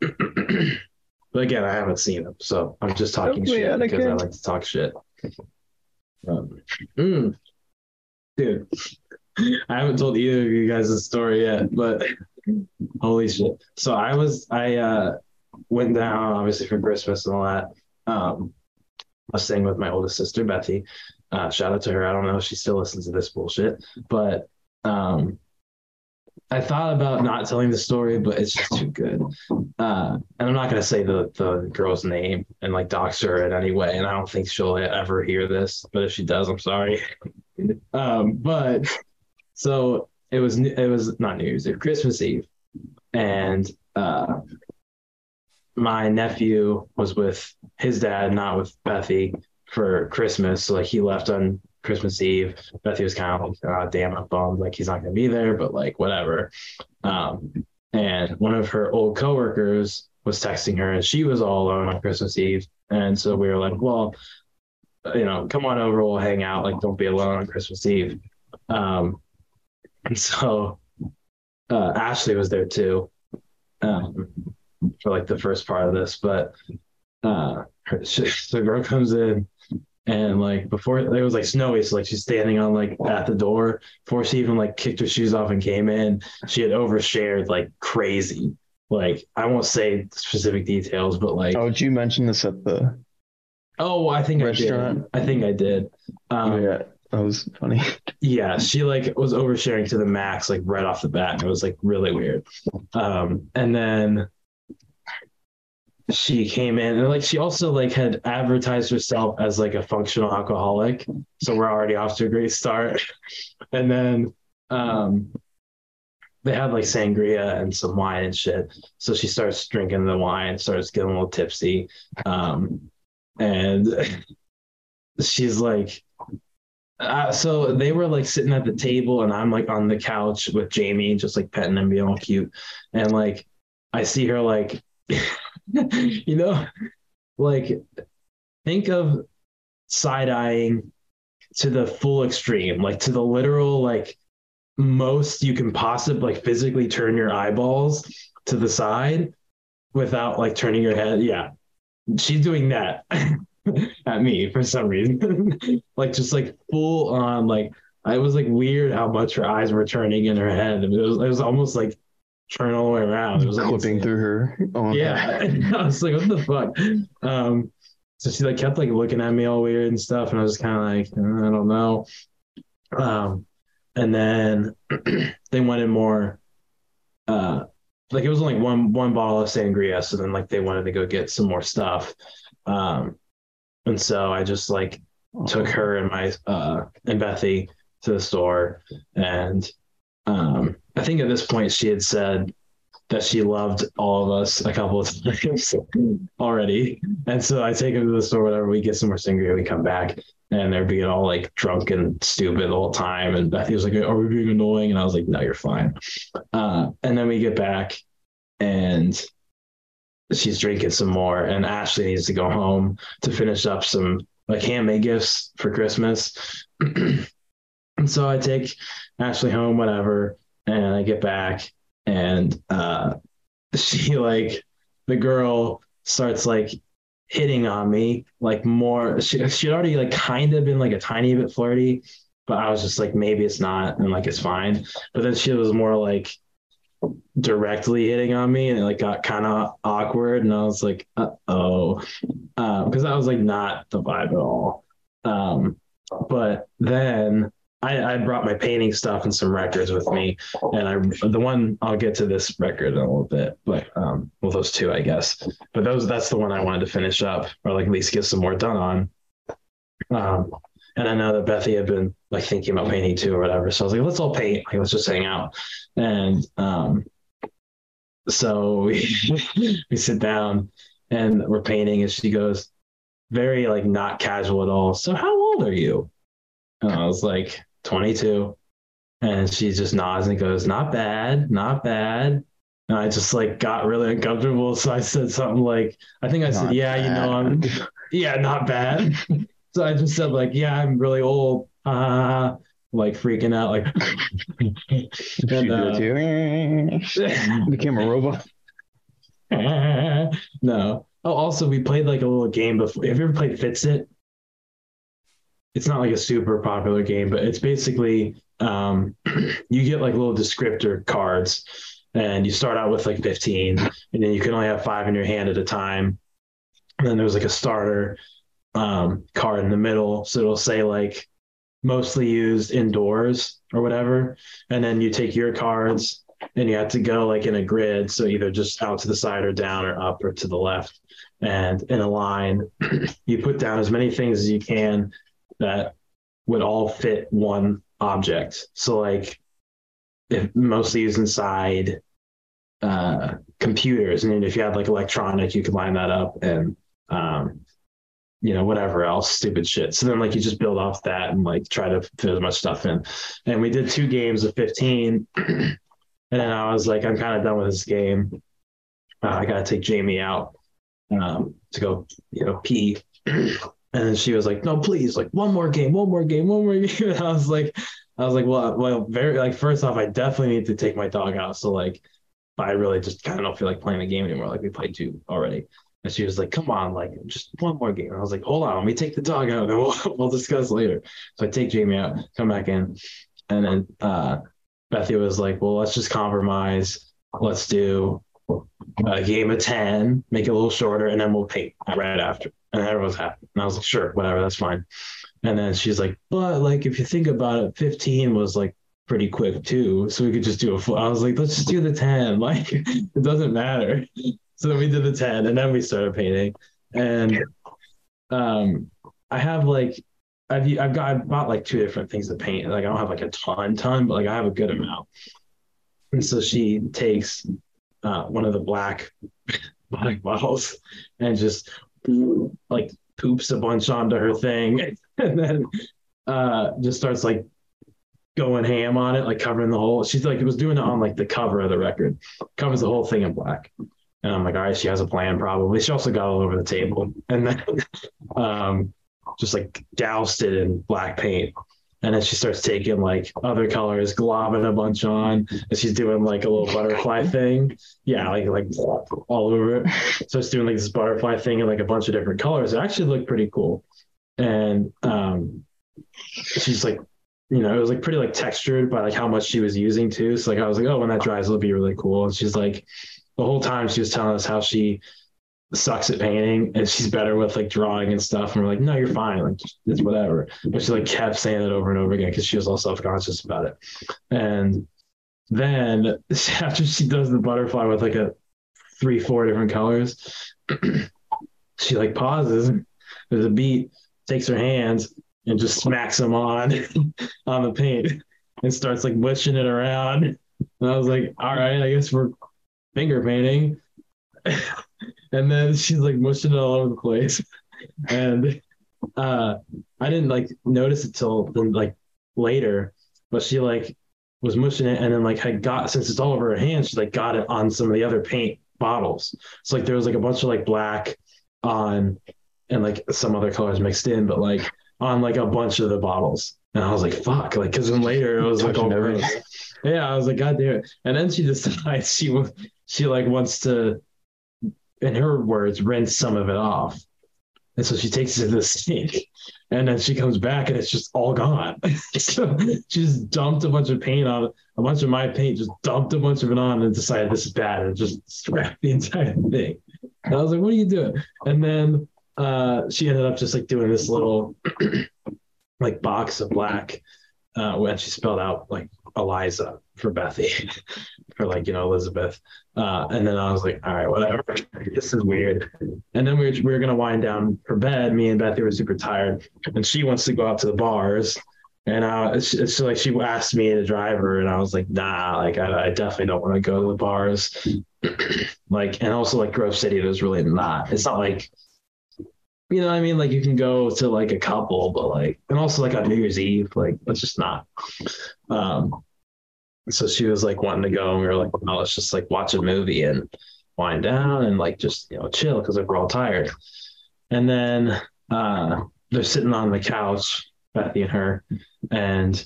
but again, I haven't seen them, so I'm just talking shit because I like to talk shit. Um, mm, dude, I haven't told either of you guys the story yet, but holy shit! So I was I uh went down obviously for Christmas and all that. Um, I was staying with my oldest sister Bethy. Uh, shout out to her. I don't know if she still listens to this bullshit, but um, I thought about not telling the story, but it's just too good. Uh, and I'm not gonna say the the girl's name and like dox her in any way, and I don't think she'll ever hear this. But if she does, I'm sorry. um, but so it was it was not New Year's Eve, Christmas Eve, and uh, my nephew was with his dad, not with Bethy, for Christmas. So like he left on Christmas Eve. Bethy was kind of like, oh, damn, I'm bummed. Like he's not gonna be there, but like whatever. Um, and one of her old coworkers was texting her, and she was all alone on Christmas Eve. And so we were like, well, you know, come on over, we'll hang out. Like, don't be alone on Christmas Eve. Um, and so uh, Ashley was there too um, for like the first part of this, but uh, her, she, the girl comes in and like before it was like snowy, so like she's standing on like at the door before she even like kicked her shoes off and came in. She had overshared like crazy. Like I won't say specific details, but like oh, did you mention this at the oh, I think I Restaurant? did. I think I did. Um, yeah, that was funny. yeah she like was oversharing to the max like right off the bat it was like really weird um and then she came in and like she also like had advertised herself as like a functional alcoholic so we're already off to a great start and then um they had like sangria and some wine and shit so she starts drinking the wine starts getting a little tipsy um and she's like uh, so they were like sitting at the table and I'm like on the couch with Jamie, just like petting him, being all cute. And like I see her like, you know, like think of side eyeing to the full extreme, like to the literal, like most you can possibly like physically turn your eyeballs to the side without like turning your head. Yeah. She's doing that. at me for some reason. like just like full on like I was like weird how much her eyes were turning in her head. It was it was almost like turning all the way around. It was like Clipping through her. Oh, Yeah. I was like, what the fuck? Um so she like kept like looking at me all weird and stuff, and I was kind of like, "Uh, I don't know. Um, and then they went in more. Uh, like it was only one one bottle of sangria, so then like they wanted to go get some more stuff. Um, and so I just like took her and my uh and Bethy to the store and um I think at this point she had said that she loved all of us a couple of times already. And so I take her to the store, whatever, we get some more sangria, we come back and they're being all like drunk and stupid the whole time. And Bethy was like, Are we being annoying? And I was like, No, you're fine. Uh, and then we get back and she's drinking some more and Ashley needs to go home to finish up some like handmade gifts for Christmas. and so I take Ashley home, whatever, and I get back and uh she like the girl starts like hitting on me like more she she'd already like kind of been like a tiny bit flirty but I was just like maybe it's not and like it's fine but then she was more like directly hitting on me and it like got kind of awkward and I was like um because that was like not the vibe at all um but then I, I brought my painting stuff and some records with me, and I the one I'll get to this record in a little bit, but um, well, those two, I guess. But those that's the one I wanted to finish up, or like at least get some more done on. Um, and I know that Bethy had been like thinking about painting too, or whatever. So I was like, let's all paint. Like, let's just hang out. And um, so we we sit down and we're painting, and she goes, very like not casual at all. So how old are you? And I was like, 22. And she just nods and goes, Not bad, not bad. And I just like got really uncomfortable. So I said something like, I think I said, Not Yeah, you know, I'm, yeah, not bad. so I just said, like, Yeah, I'm really old. Uh, like freaking out, like, and, uh. Became a robot. no. Oh, also, we played like a little game before. Have you ever played Fitsit? It's not like a super popular game, but it's basically um, you get like little descriptor cards, and you start out with like 15, and then you can only have five in your hand at a time. And then there's like a starter um, card in the middle, so it'll say like mostly used indoors or whatever. And then you take your cards and you have to go like in a grid. So either just out to the side or down or up or to the left. And in a line, you put down as many things as you can that would all fit one object. So like if mostly used inside uh, computers. And if you had like electronic, you could line that up and um, you know, whatever else, stupid shit. So then like you just build off that and like try to fit as much stuff in. And we did two games of 15. and then I was like, I'm kind of done with this game. Uh, I gotta take Jamie out um, to go, you know, pee. and she was like, no, please, like one more game, one more game, one more game. And I was like, I was like, well, well, very like first off, I definitely need to take my dog out. So like I really just kind of don't feel like playing the game anymore. Like we played two already. And she was like, come on, like just one more game. And I was like, hold on, let me take the dog out and we'll, we'll discuss later. So I take Jamie out, come back in. And then uh, was like, well, let's just compromise. Let's do a game of 10, make it a little shorter, and then we'll paint right after. And everyone's happy. And I was like, sure, whatever, that's fine. And then she's like, but like, if you think about it, 15 was like pretty quick too. So we could just do a full. I was like, let's just do the 10. Like, it doesn't matter. So then we did the 10 and then we started painting. And um, I have like, I've, I've got, I've bought like two different things to paint. Like, I don't have like a ton, ton, but like I have a good amount. And so she takes uh, one of the black black bottles and just like poops a bunch onto her thing and then uh, just starts like going ham on it, like covering the whole. She's like, it was doing it on like the cover of the record, covers the whole thing in black. And I'm like, all right, she has a plan probably. She also got all over the table and then um, just like doused it in black paint. And then she starts taking like other colors, globbing a bunch on, and she's doing like a little butterfly thing. Yeah, like like all over it. So it's doing like this butterfly thing in like a bunch of different colors. It actually looked pretty cool. And um, she's like, you know, it was like pretty like textured by like how much she was using too. So like I was like, oh, when that dries, it'll be really cool. And she's like, the whole time she was telling us how she sucks at painting and she's better with like drawing and stuff. And we're like, no, you're fine. Like it's whatever. But she like kept saying it over and over again because she was all self-conscious about it. And then after she does the butterfly with like a three, four different colors, she like pauses. There's a beat, takes her hands, and just smacks them on on the paint and starts like mushing it around. And I was like, all right, I guess we're finger painting. and then she's like mushing it all over the place. And uh I didn't like notice it till like later, but she like was mushing it and then like had got since it's all over her hands, she like got it on some of the other paint bottles. So like there was like a bunch of like black on and like some other colors mixed in, but like on like a bunch of the bottles. And I was like, fuck, like, cause then later it was like all gross. Yeah, I was like, God damn it. And then she decides she she like wants to, in her words, rinse some of it off. And so she takes it to the sink and then she comes back and it's just all gone. so she just dumped a bunch of paint on a bunch of my paint, just dumped a bunch of it on and decided this is bad and just scrapped the entire thing. And I was like, what are you doing? And then uh, she ended up just like doing this little like box of black uh, when she spelled out like Eliza for Bethy for like you know Elizabeth, uh, and then I was like, all right, whatever, this is weird. And then we were, we were gonna wind down for bed. Me and Bethy were super tired, and she wants to go out to the bars. And uh, it's, it's like she asked me to drive her, and I was like, nah, like I, I definitely don't want to go to the bars. like, and also like Grove City, there's really not. It's not like you know what I mean? Like you can go to like a couple, but like, and also like on New Year's Eve, like let's just not. Um, so she was like wanting to go, and we were like, well, let's just like watch a movie and wind down and like just you know chill because like we're all tired. And then uh, they're sitting on the couch, Bethy and her, and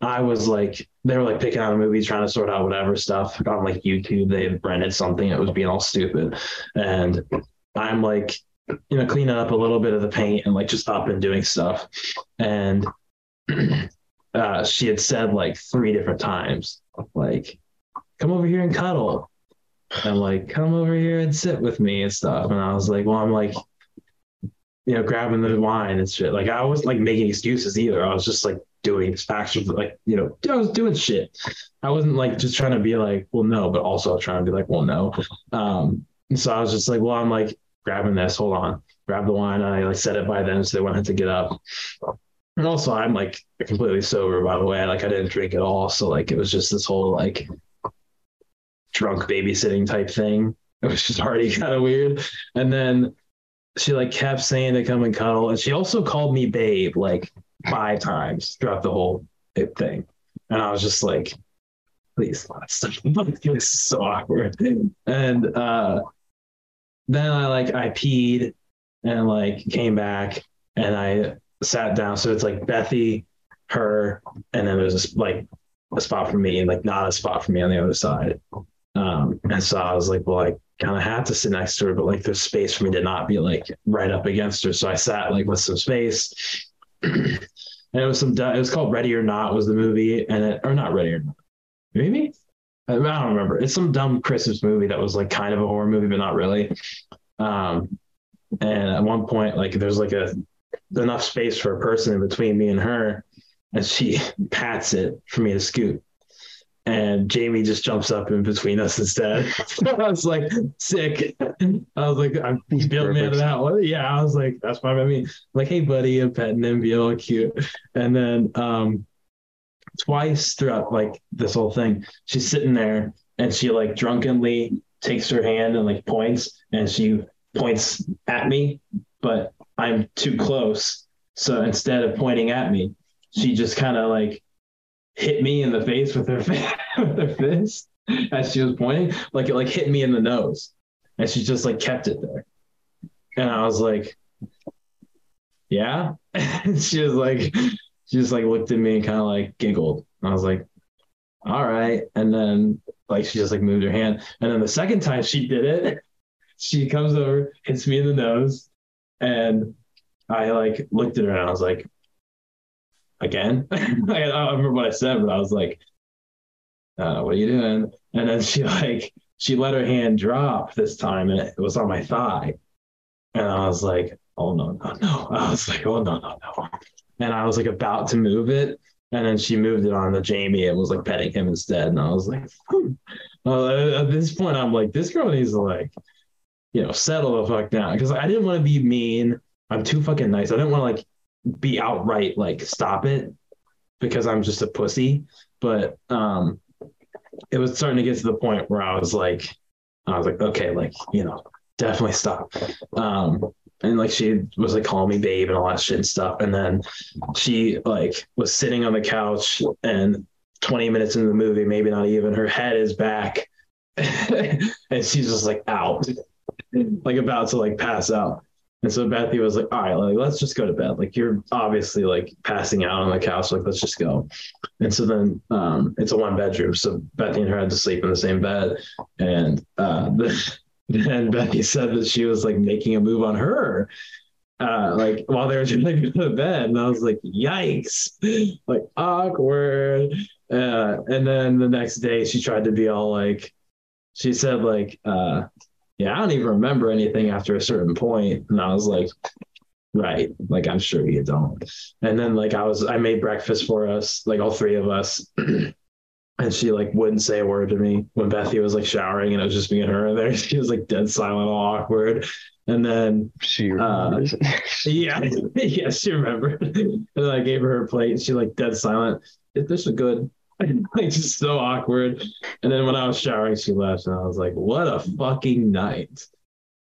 I was like, they were like picking out a movie, trying to sort out whatever stuff on like YouTube. They had rented something that was being all stupid, and I'm like you know, cleaning up a little bit of the paint and like just up and doing stuff. And uh, she had said like three different times, like, come over here and cuddle. And like, come over here and sit with me and stuff. And I was like, well, I'm like, you know, grabbing the wine and shit. Like I wasn't like making excuses either. I was just like doing actions like, you know, I was doing shit. I wasn't like just trying to be like, well, no, but also trying to be like, well, no. Um, and so I was just like, well, I'm like, grabbing this. Hold on, grab the wine. I like set it by them so they wouldn't have to get up. And also, I'm like completely sober, by the way. Like I didn't drink at all, so like it was just this whole like drunk babysitting type thing. It was just already kind of weird. And then she like kept saying to come and cuddle, and she also called me babe like five times throughout the whole thing. And I was just like, please, stop. this is so awkward. And uh, then I like I peed and like came back and I sat down. So it's like Bethy, her, and then there's like a spot for me and like not a spot for me on the other side. Um, and so I was like, well, I kind of had to sit next to her, but like there's space for me to not be like right up against her. So I sat like with some space. and it was some, it was called Ready or Not was the movie, and it, or not Ready or Not, maybe I don't remember. It's some dumb Christmas movie that was like kind of a horror movie, but not really. Um, and at one point, like there's like a enough space for a person in between me and her, and she pats it for me to scoot. And Jamie just jumps up in between us instead. I was like, sick. I was like, I'm feeling me out of that one. Yeah, I was like, that's fine by me. like, hey, buddy, I'm petting him, be all cute. And then um, twice throughout like this whole thing. She's sitting there and she like drunkenly takes her hand and like points and she points at me, but I'm too close. So instead of pointing at me, she just kind of like hit me in the face with her with her fist as she was pointing, like it like hit me in the nose, and she just like kept it there. And I was like, "Yeah." she was like, she just like looked at me and kind of like giggled. I was like, all right. And then like she just like moved her hand. And then the second time she did it, she comes over, hits me in the nose, and I like looked at her and I was like, again. I don't remember what I said, but I was like, uh, what are you doing? And then she like she let her hand drop this time and it was on my thigh. And I was like, oh no, no, no. I was like, oh no, no, no and I was like about to move it, and then she moved it on to Jamie and was like petting him instead, and I was like, hmm. uh, at this point, I'm like, this girl needs to like, you know, settle the fuck down because I didn't want to be mean. I'm too fucking nice. I didn't want to like be outright like stop it because I'm just a pussy. But um it was starting to get to the point where I was like I was like, okay, like, you know, definitely stop. Um and like she was like calling me babe and all that shit and stuff. And then she like was sitting on the couch and 20 minutes into the movie, maybe not even, her head is back. and she's just like out, like about to like pass out. And so Bethy was like, all right, like let's just go to bed. Like you're obviously like passing out on the couch. Like let's just go. And so then um, it's a one bedroom. So Bethy and her had to sleep in the same bed. And uh, then Bethy said that she was like making a move on her. Uh, like while they were trying to go to bed, and I was like, "Yikes!" like awkward. Uh, and then the next day, she tried to be all like, she said like, uh, yeah, I don't even remember anything after a certain point. And I was like, right, like I'm sure you don't. And then like I was, I made breakfast for us, like all three of us. and she like wouldn't say a word to me when Bethy was like showering and it was just me and her in there. She was like dead silent, all awkward. And then She Uh, remembers. yeah, yeah, she remembered. And then I gave her her plate and she like dead silent. This is good. like just so awkward. And then when I was showering, she left and I was like, what a fucking night.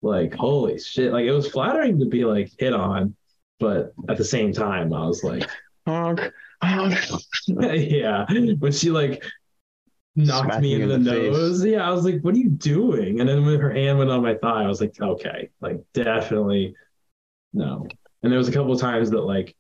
Like, holy shit. Like it was flattering to be like hit on, but at the same time, I was like, honk, honk. yeah. When she like knocked Smacked me in the, in the face. nose. Yeah, I was like, what are you doing? And then when her hand went on my thigh, I was like, okay, like definitely no. And there was a couple of times that like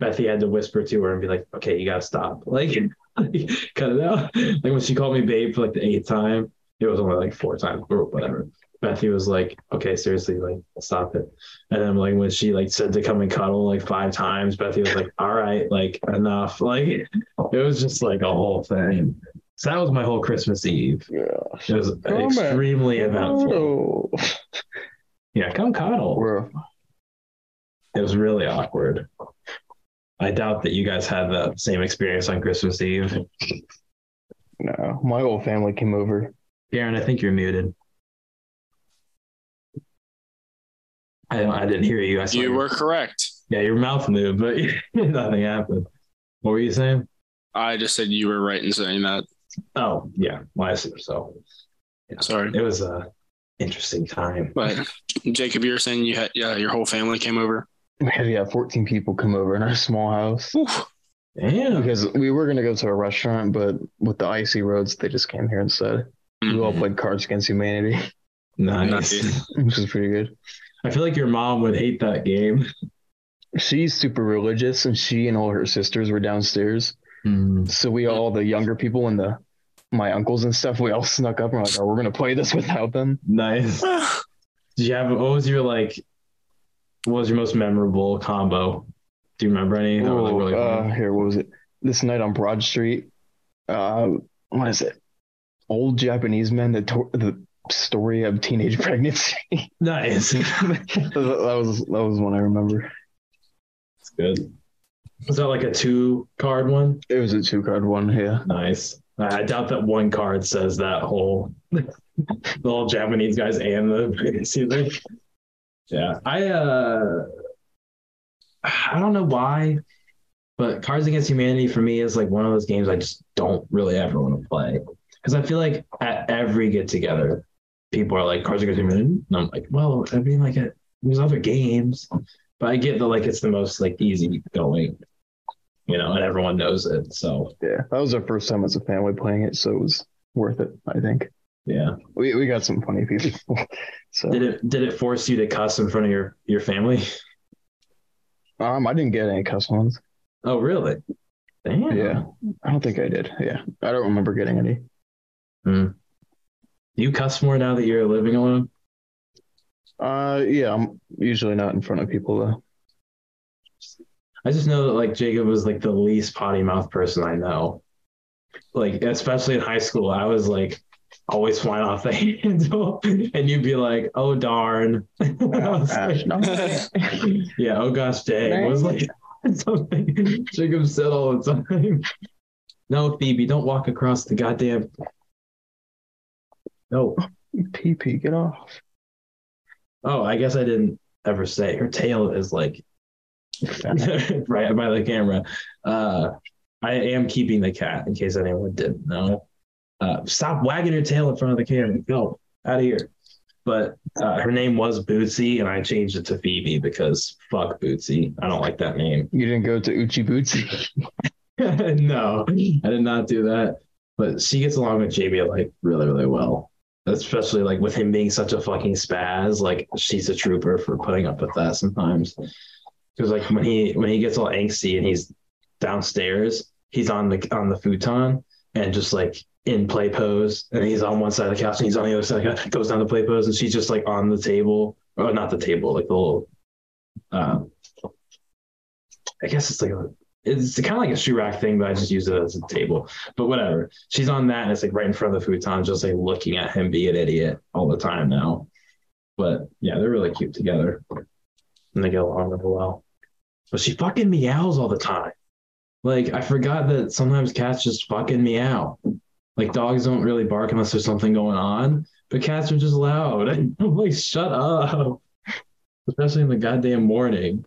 Bethy had to whisper to her and be like, okay, you gotta stop. Like cut it out. Like when she called me babe for like the eighth time, it was only like four times or whatever. Bethy was like, okay, seriously, like stop it. And then like when she like said to come and cuddle like five times, Bethy was like, all right, like enough. Like it was just like a whole thing. So that was my whole Christmas Eve. Yeah. It was Come extremely eventful. Oh. Yeah, come cuddle. Bro. It was really awkward. I doubt that you guys had the same experience on Christmas Eve. No, my whole family came over. Garren, I think you're muted. I I didn't hear you. I saw You your- were correct. yeah, your mouth moved, but nothing happened. What were you saying? I just said you were right in saying that. Oh, yeah. Well, I assume so. Sorry. It was a interesting time. But Jacob, you were saying you had yeah, your whole family came over. We had yeah, 14 people come over in our small house Damn. because we were gonna go to a restaurant, but with the icy roads, they just came here instead. We all Mhm. played Cards Against Humanity, Nice. Nice. which is pretty good. I feel like your mom would hate that game. She's super religious, and she and all her sisters were downstairs. Hmm. So we all the younger people and the my uncles and stuff, we all snuck up and we're like, oh, we're gonna play this without them. Nice. Did you have what was your like what was your most memorable combo? Do you remember any? that were, like, Oh, really uh, here, what was it? This night on Broad Street. Uh, what is it? Old Japanese men. The to- the story of teenage pregnancy. nice. that was that was one I remember. That's good. Was that like a two card one? It was a two card one. Yeah. Nice. I I doubt that one card says that whole the whole Japanese guys and the pregnancy thing. Yeah. I uh I don't know why, but Cards Against Humanity for me is like one of those games I just don't really ever want to play. Because I feel like at every get together, people are like Cards Against Humanity. And I'm like, well, I mean like it, there's other games. But I get that like it's the most like easy going, you know, and everyone knows it. So Yeah. That was our first time as a family playing it, so it was worth it. I think yeah. we we got some funny people. so Did it did it force you to cuss in front of your your family? um, I didn't get any cuss ones. Oh, really? Damn. Yeah. I don't think I did. Yeah. I don't remember getting any. Do you cuss more now that you're living alone? Uh, yeah. I'm usually not in front of people though. I just know that like Jacob was like the least potty mouth person I know. Like especially in high school, I was like always flying off the handle, and you'd be like, "Oh darn!" I was Gosh, like, no. yeah, "Oh gosh, dang!" was like something Jacob said all the time. No, Phoebe, don't walk across the goddamn. No. PP, get off. Oh, I guess I didn't ever say her tail is like right by the camera. Uh, I am keeping the cat in case anyone didn't know. Uh, stop wagging your tail in front of the camera. Go out of here. But uh, her name was Bootsy, and I changed it to Phoebe because fuck Bootsy. I don't like that name. You didn't go to Uchi Bootsy. no, I did not do that. But she gets along with Jamie like really, really well. Especially like with him being such a fucking spaz. Like she's a trooper for putting up with that sometimes. Because like when he when he gets all angsty and he's downstairs, he's on the on the futon and just like in play pose, and he's on one side of the couch and he's on the other side, of the couch, goes down to play pose, and she's just like on the table, or not the table, like the little. Uh, I guess it's like a, it's kind of like a shoe rack thing, but I just use it as a table. But whatever, she's on that, and it's like right in front of the futon, just like looking at him be an idiot all the time now. But yeah, they're really cute together, and they get along really well. But she fucking meows all the time. Like I forgot that sometimes cats just fucking meow. Like dogs don't really bark unless there's something going on, but cats are just loud. I'm like, shut up. Especially in the goddamn morning.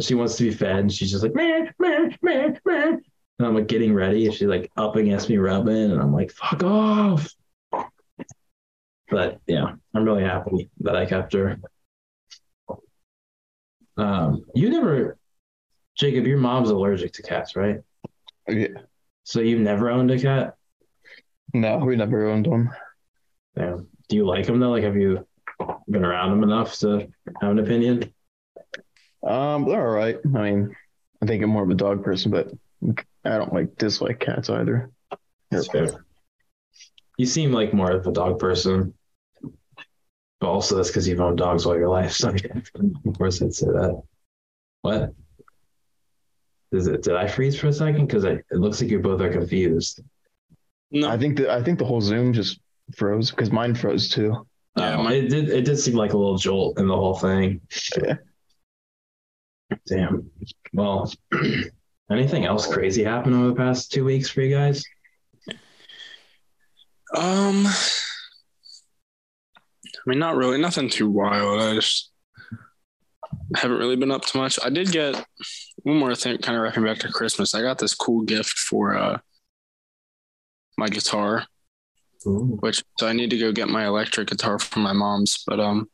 She wants to be fed and she's just like meh, meh, meh, meh. And I'm like getting ready and she's like up against me rubbing and I'm like, fuck off. But yeah, I'm really happy that I kept her. Um, you never Jacob, your mom's allergic to cats, right? Yeah. So you've never owned a cat? No, we never owned one. Yeah. Do you like them though? Like, have you been around them enough to have an opinion? Um, they're all right. I mean, I think I'm more of a dog person, but I don't like dislike cats either. That's fair. You seem like more of a dog person, but also that's because you've owned dogs all your life. So of course I'd say that. What? Is it? Did I freeze for a second? Because it looks like you both are confused. No, I think that I think the whole Zoom just froze because mine froze too. Yeah, Um, it did. It did seem like a little jolt in the whole thing. Yeah. Damn. Well, anything else crazy happened over the past two weeks for you guys? Um, I mean, not really, nothing too wild. I just haven't really been up to much. I did get one more thing, kind of wrapping back to Christmas. I got this cool gift for uh my guitar, which so I need to go get my electric guitar from my mom's, but um,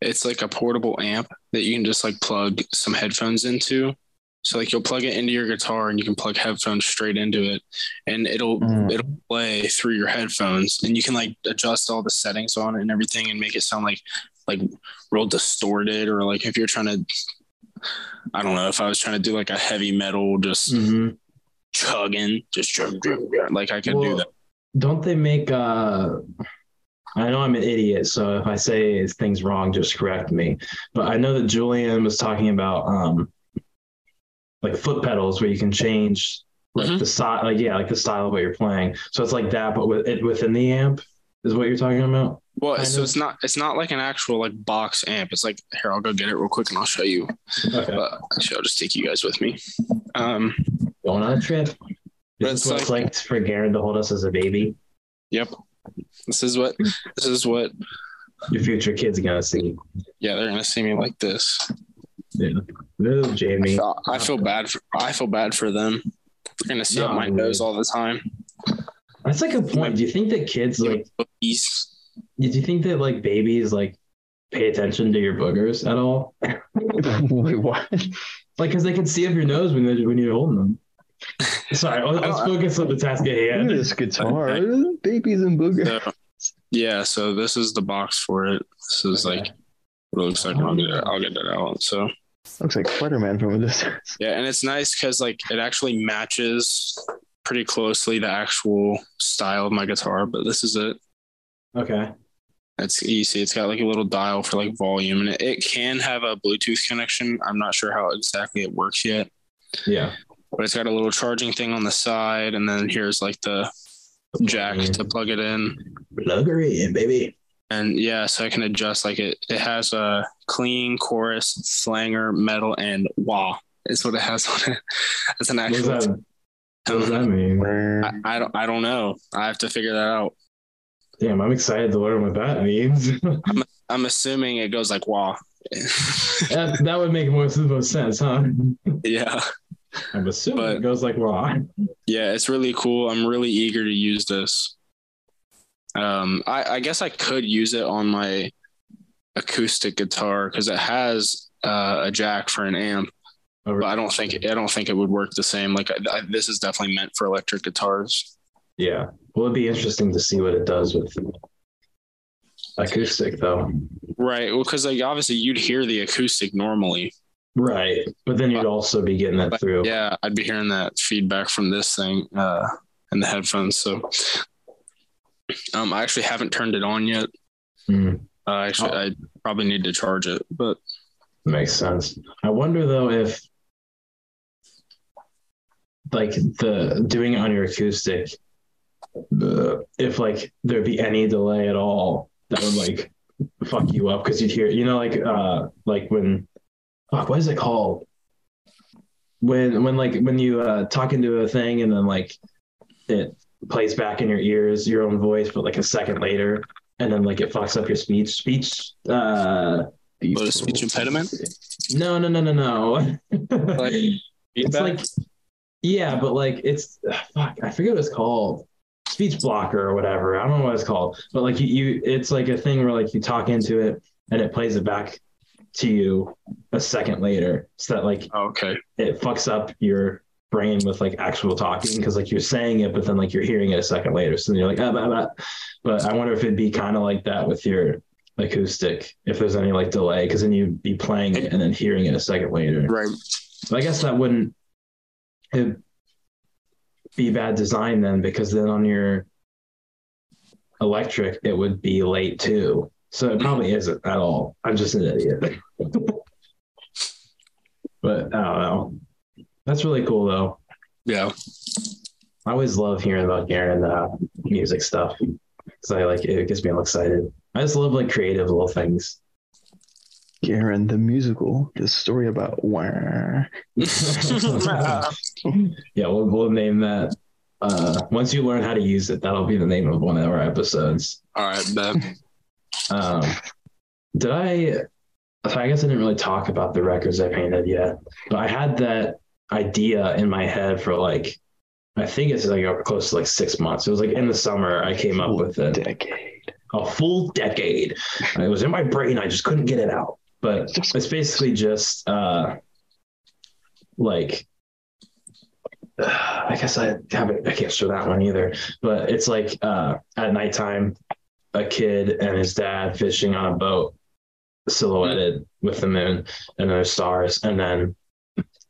it's like a portable amp that you can just like plug some headphones into. So like you'll plug it into your guitar and you can plug headphones straight into it, and it'll Mm. it'll play through your headphones, and you can like adjust all the settings on it and everything, and make it sound like like real distorted, or like if you're trying to, I don't know, if I was trying to do like a heavy metal, just Mhm. Chugging, just chug, chug, chug, like I could do that. Don't they make? uh I know I'm an idiot, so if I say things wrong, just correct me. But I know that Julian was talking about um like foot pedals where you can change like Mhm. the style, like yeah, like the style of what you're playing. So it's like that, but with it within the amp is what you're talking about. Well, so it's not it's not like an actual like box amp. It's like here, I'll go get it real quick and I'll show you. Okay. But actually, I'll just take you guys with me. Um, Going on a trip. But Is it's this what it's like for Garren to hold us as a baby? yep. This is what this is what. Your future kids are gonna see. Yeah, they're gonna see me like this. Yeah. Little I Jamie. feel, I feel bad. For, I feel bad for them. They're gonna see up No, my dude. nose all the time. That's like a point. Do you think that kids like Boogies. Did you think that like babies like pay attention to your boogers at all? Wait, what? Like, because they can see up your nose when they when you're holding them. Sorry, let's I don't- uh, focus on the task at hand. this guitar. Babies and boogers. So, yeah, so this is the box for it. This is Okay. like what it looks like. I'll get it. I'll get it out. So Looks like Spider-Man from a distance. yeah, and it's nice because like it actually matches pretty closely the actual style of my guitar. But this is it. Okay. It's easy. it's got like a little dial for like volume, and it, it can have a Bluetooth connection. I'm not sure how exactly it works yet, Yeah. But it's got a little charging thing on the side, and then here's like the jack to mm-hmm. plug it in. Plug her in, baby. And yeah, so I can adjust like it. It has a clean chorus, flanger, metal, and wah. Is what it has on it. It's an What does actual. that, what does that um, mean? I, I don't. I don't know. I have to figure that out. Damn, I'm excited to learn what that means. I'm assuming it goes like wah. that, that would make most of the most sense, huh? yeah. I'm assuming But- it goes like raw. Yeah, it's really cool. I'm really eager to use this. Um, I, I guess I could use it on my acoustic guitar because it has uh, a jack for an amp, Oh, but I don't think I don't think it would work the same. Like I, I, this is definitely meant for electric guitars. Yeah. Well, it'd be interesting to see what it does with acoustic, though. Right. Well, because like obviously you'd hear the acoustic normally. Right. But then you'd also be getting that But through. yeah, I'd be hearing that feedback from this thing uh, in the headphones. So um, I actually haven't turned it on yet. Hmm. Uh, actually, Oh. I probably need to charge it, but Makes sense. I wonder though if like the doing it on your acoustic, if like there'd be any delay at all that would like fuck you up because you'd hear you know like uh like when fuck, what is it called when when like when you uh talk into a thing and then like it plays back in your ears your own voice but like a second later and then like it fucks up your speech speech uh what a speech impediment. no, no, no, no, no. Like it's like, yeah, but like it's fuck. I forget what it's called. Speech blocker or whatever. I don't know what it's called. But like you, you, it's like a thing where like you talk into it and it plays it back to you a second later, so that like Oh, okay. it fucks up your brain with like actual talking because like you're saying it, but then like you're hearing it a second later. So then you're like, ah, bah, bah. but I wonder if it'd be kind of like that with your acoustic, if there's any like delay, because then you'd be playing it and then hearing it a second later. Right. But I guess that wouldn't be bad design then, because then on your electric it would be late too. So it probably isn't at all. I'm just an idiot. but I don't know. That's really cool though. Yeah. I always love hearing about Garren uh, music stuff because I like it gets me all excited. I just love like creative little things. Garren the musical, the story about where yeah, we'll, we'll name that. Uh, once you learn how to use it, that'll be the name of one of our episodes. All right. Bet. Um, did I? So I guess I didn't really talk about the records I painted yet, but I had that idea in my head for like, I think it's like close to like six months. It was like in the summer I came up with it. decade. a full decade. It was in my brain. I just couldn't get it out. But it's basically just uh, like I guess I haven't. I can't show that one either. But it's like uh, at nighttime, a kid and his dad fishing on a boat, silhouetted with the moon and there's stars. And then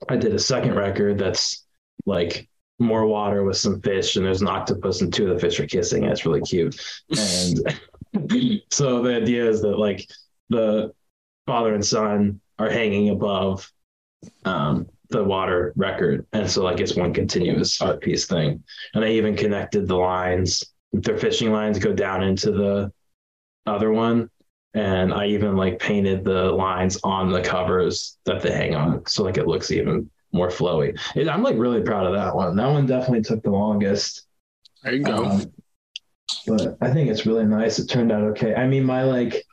I did a second record that's like more water with some fish, and there's an octopus, and two of the fish are kissing. And it's really cute. And so the idea is that like the father and son are hanging above um, the water record, and so like it's one continuous art piece thing. And I even connected the lines. Their fishing lines go down into the other one, and I even like painted the lines on the covers that they hang on, so like it looks even more flowy. It, I'm like really proud of that one. That one definitely took the longest. There you go. Um, but I think it's really nice. It turned out okay. I mean, my like,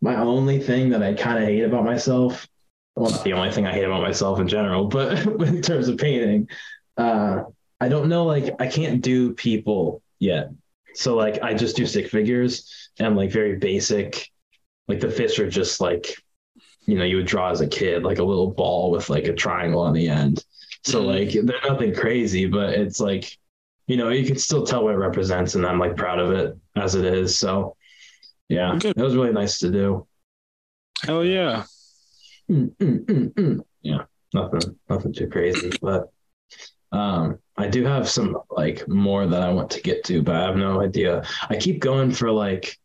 my only thing that I kind of hate about myself, well, not the only thing I hate about myself in general, but in terms of painting, uh, I don't know. Like, I can't do people yet. So like, I just do stick figures and like very basic. Like the fish are just like, you know, you would draw as a kid, like a little ball with like a triangle on the end. So Mhm. like, they're nothing crazy, but it's like you know, you can still tell what it represents, and I'm like proud of it as it is. So, yeah, it was really nice to do. Hell yeah. Mm, mm, mm, mm. Yeah, nothing, nothing too crazy, but um, I do have some like more that I want to get to, but I have no idea. I keep going for like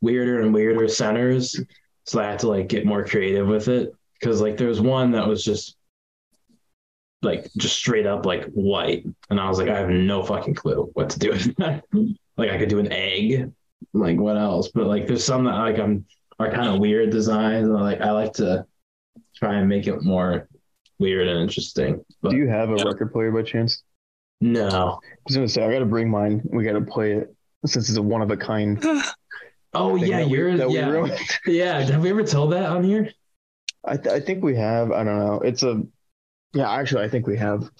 weirder and weirder centers, so I have to like get more creative with it. Because like there's one that was just like just straight up like white and i was like i have no fucking clue what to do with that. Like i could do an egg. Like what else? But like there's some that like i'm are kind of weird designs and like i like to try and make it more weird and interesting but Do you have a Yeah. record player by chance? no I was gonna say I gotta bring mine. We gotta play it since it's a one of a kind. oh yeah that we- yours that yeah yeah have we ever told that on here I th- I think we have. I don't know. It's a yeah. Actually, I think we have.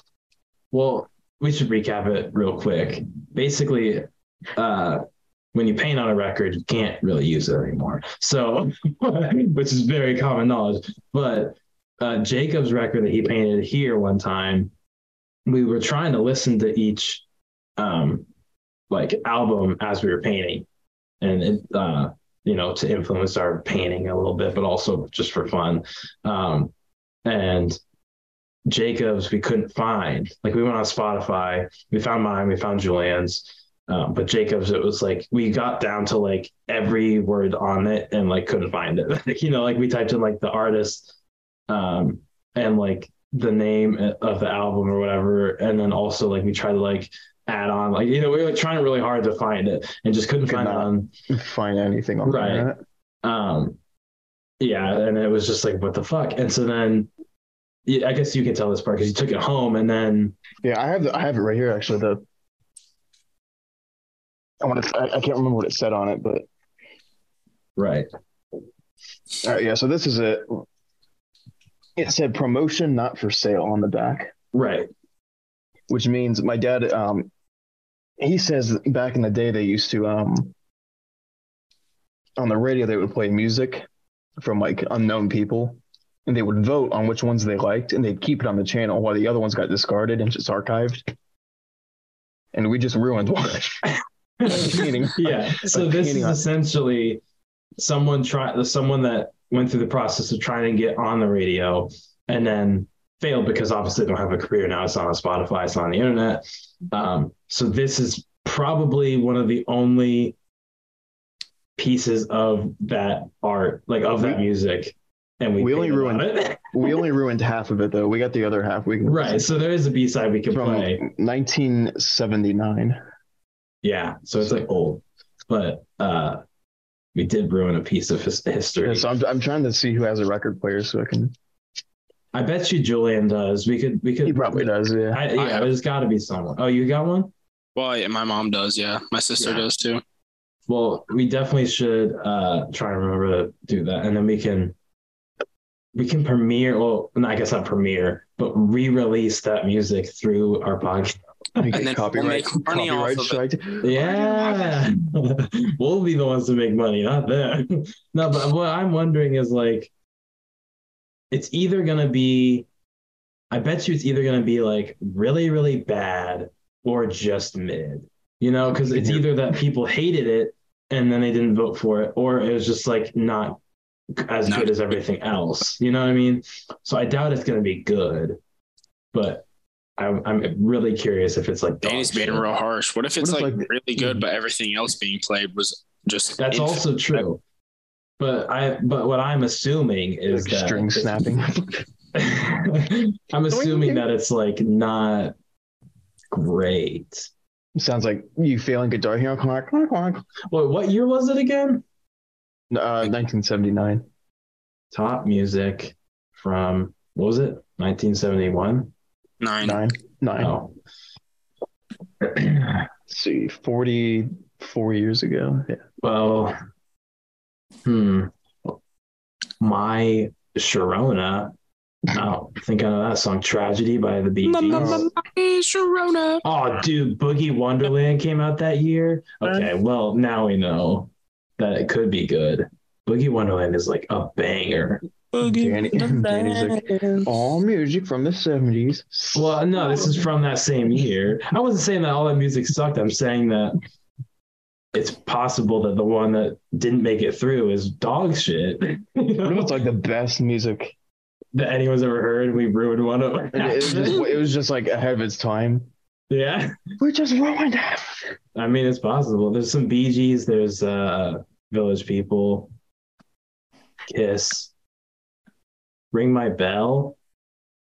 Well, we should recap it real quick. Basically, uh, when you paint on a record, you can't really use it anymore. So, which is very common knowledge. But uh, Jacob's record that he painted here one time, we were trying to listen to each um, like album as we were painting, and it, uh, you know, to influence our painting a little bit, but also just for fun. Um, and Jacob's we couldn't find. Like we went on Spotify, we found mine, we found Julian's. Um, but Jacob's, it was like we got down to like every word on it and like couldn't find it. you know, like we typed in like the artist um, and like the name of the album or whatever, and then also like we tried to like add on like you know we were like, trying really hard to find it and just couldn't Could find on Find anything on Right. internet. um yeah and it was just like what the fuck and so then yeah, I guess you can tell this part because you took it home and then Yeah, I have the, I have it right here. Actually, the I want to. I, I can't remember what it said on it, but right all right, yeah. So this is it. It said promotion not for sale on the back. right. Which means my dad um he says back in the day they used to um on the radio they would play music from like unknown people. And they would vote on which ones they liked and they'd keep it on the channel while the other ones got discarded and just archived. And we just ruined one. Yeah. So this is essentially someone try someone that went through the process of trying to get on the radio and then failed because obviously they don't have a career now. It's not on spotify it's not on the internet. Um, so this is probably one of the only pieces of that art like of that music. And we, we only ruined- it. we only ruined half of it though. We got the other half we can right so there is a b-side we can from play. 1979 yeah so it's like old. But uh we did ruin a piece of his history Yeah, so I'm, I'm trying to see who has a record player so i can I bet you Julian does. We could, we could. he probably does yeah I, I yeah, have- there's got to be someone. Oh, you got one? Well, yeah, my mom does. Yeah, my sister Yeah. does too. Well, we definitely should uh try and remember to do that, and then we can we can premiere. Well, no, I guess not premiere, but re-release that music through our podcast. We And get then we'll copyright, make money off copyright of it. strike. Yeah, we'll be the ones to make money, not them. no, but what I'm wondering is like, it's either gonna be, I bet you it's either gonna be like really, really bad or just mid. You know, because it's either that people hated it and then they didn't vote for it, or it was just like not as Not good as everything else. You know what I mean? So I doubt it's gonna be good, but. I'm, I'm really curious if it's like Danny's being shit. real harsh. What if it's What if, like, like- really good, but everything else being played was just That's inf- also true. But I but what I'm assuming is Like that string snapping. I'm assuming that it's like not great. Sounds like you failing guitar hero. Quack, quack, quack. Well, what year was it again? Uh, 1979. Top music from what was it? 1971. Nine. Nine. Nine. Oh. Let's see, 44 years ago. Yeah. well, hmm. My Sharona. Oh, don't think I know that song. Tragedy by the Bee Gees. Sharona. Oh, dude, Boogie Wonderland came out that year. Okay, well, now we know that it could be good. Boogie Wonderland is like a banger. Danny- Danny's like, All music from the 70s. Well, no, this is from that same year. I wasn't saying that all that music sucked. I'm saying that it's possible that the one that didn't make it through is dog shit You What if know, it's like the best music? that anyone's ever heard. We ruined one of And it, was just, it was just like ahead of its time. yeah. We just ruined it. I mean, it's possible. There's some Bee Gees. There's uh, Village People. Kiss. Ring my bell,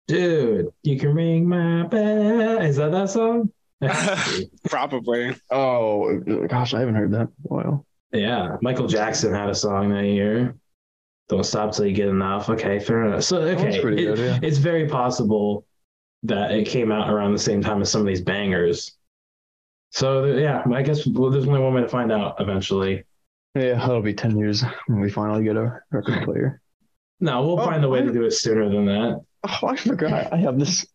dude. You can ring my bell. Is that that song? Probably. Oh, gosh, I haven't heard that in a while. yeah, Michael Jackson had a song that year. Don't stop till you get enough. Okay, fair enough. So okay, it- good, yeah. it's very possible that it came out around the same time as some of these bangers. So yeah, I guess well, there's only one way to find out eventually. Yeah, that'll be 10 years when we finally get a record player. No, we'll Oh, find a way to do it sooner than that. Oh, I forgot. I have this.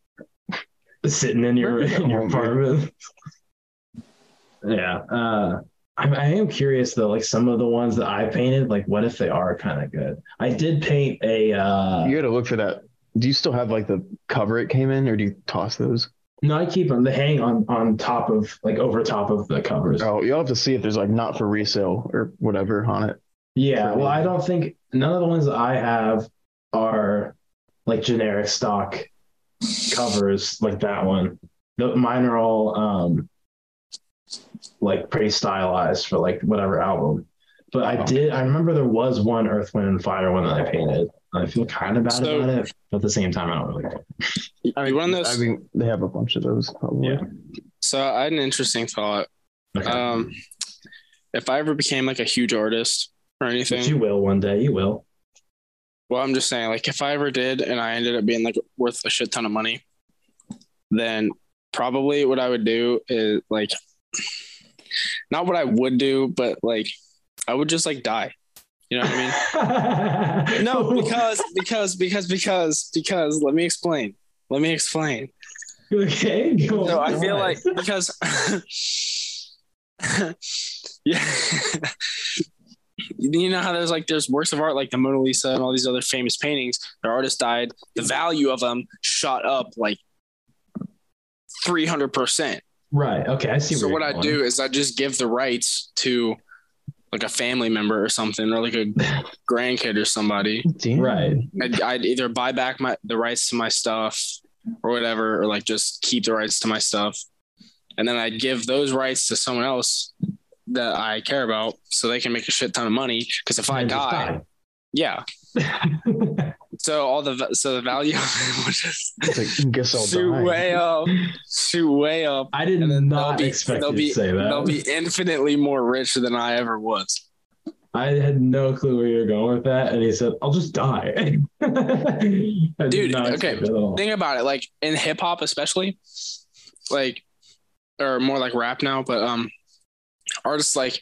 Sitting in your in your Oh, apartment. Yeah. Uh I, I am curious though, like some of the ones that I painted, like what if they are kind of good? I did paint a uh You got to look for that. Do you still have like the cover it came in, or do you toss those? no, I keep them. They hang on on top of like over top of the covers. Oh, you'll have to see if there's like not for resale or whatever on it. Yeah, well, I don't think none of the ones I have are like generic stock covers like that one. The, mine are all um like pretty stylized for like whatever album. But I Oh. did. I remember there was one Earth, Wind, and Fire one that I painted. I feel kind of bad So- about it, but at the same time, I don't really care. I You mean, run those- I mean, they have a bunch of those. Probably. Yeah. So I had an interesting thought. Okay. Um, if I ever became like a huge artist or but anything, you will one day. You will. well, I'm just saying, like, if I ever did and I ended up being like worth a shit ton of money, then probably what I would do is like, not what I would do, but like, I would just like die. You know what I mean? No, because because because because because let me explain. Let me explain. okay. go So I feel like because yeah. You know how there's like there's works of art like the Mona Lisa and all these other famous paintings. The artist died. The value of them shot up like three hundred percent. right. Okay, I see. So what I going. do is I just give the rights to like a family member or something, or like a grandkid or somebody. Damn. Right. I'd, I'd either buy back my the rights to my stuff or whatever, or like just keep the rights to my stuff, and then I'd give those rights to someone else that I care about, so they can make a shit ton of money. Because if I And die, yeah. So all the so the value of it would just like, guess I'll shoot die. way up, shoot way up. I did not they'll be- expect they'll be- to say that. They'll be infinitely more rich than I ever was. I had no clue where you were going with that, and he said, "I'll just die." Dude, okay, expect it at all. think about it like in hip hop especially like or more like rap now but um artists like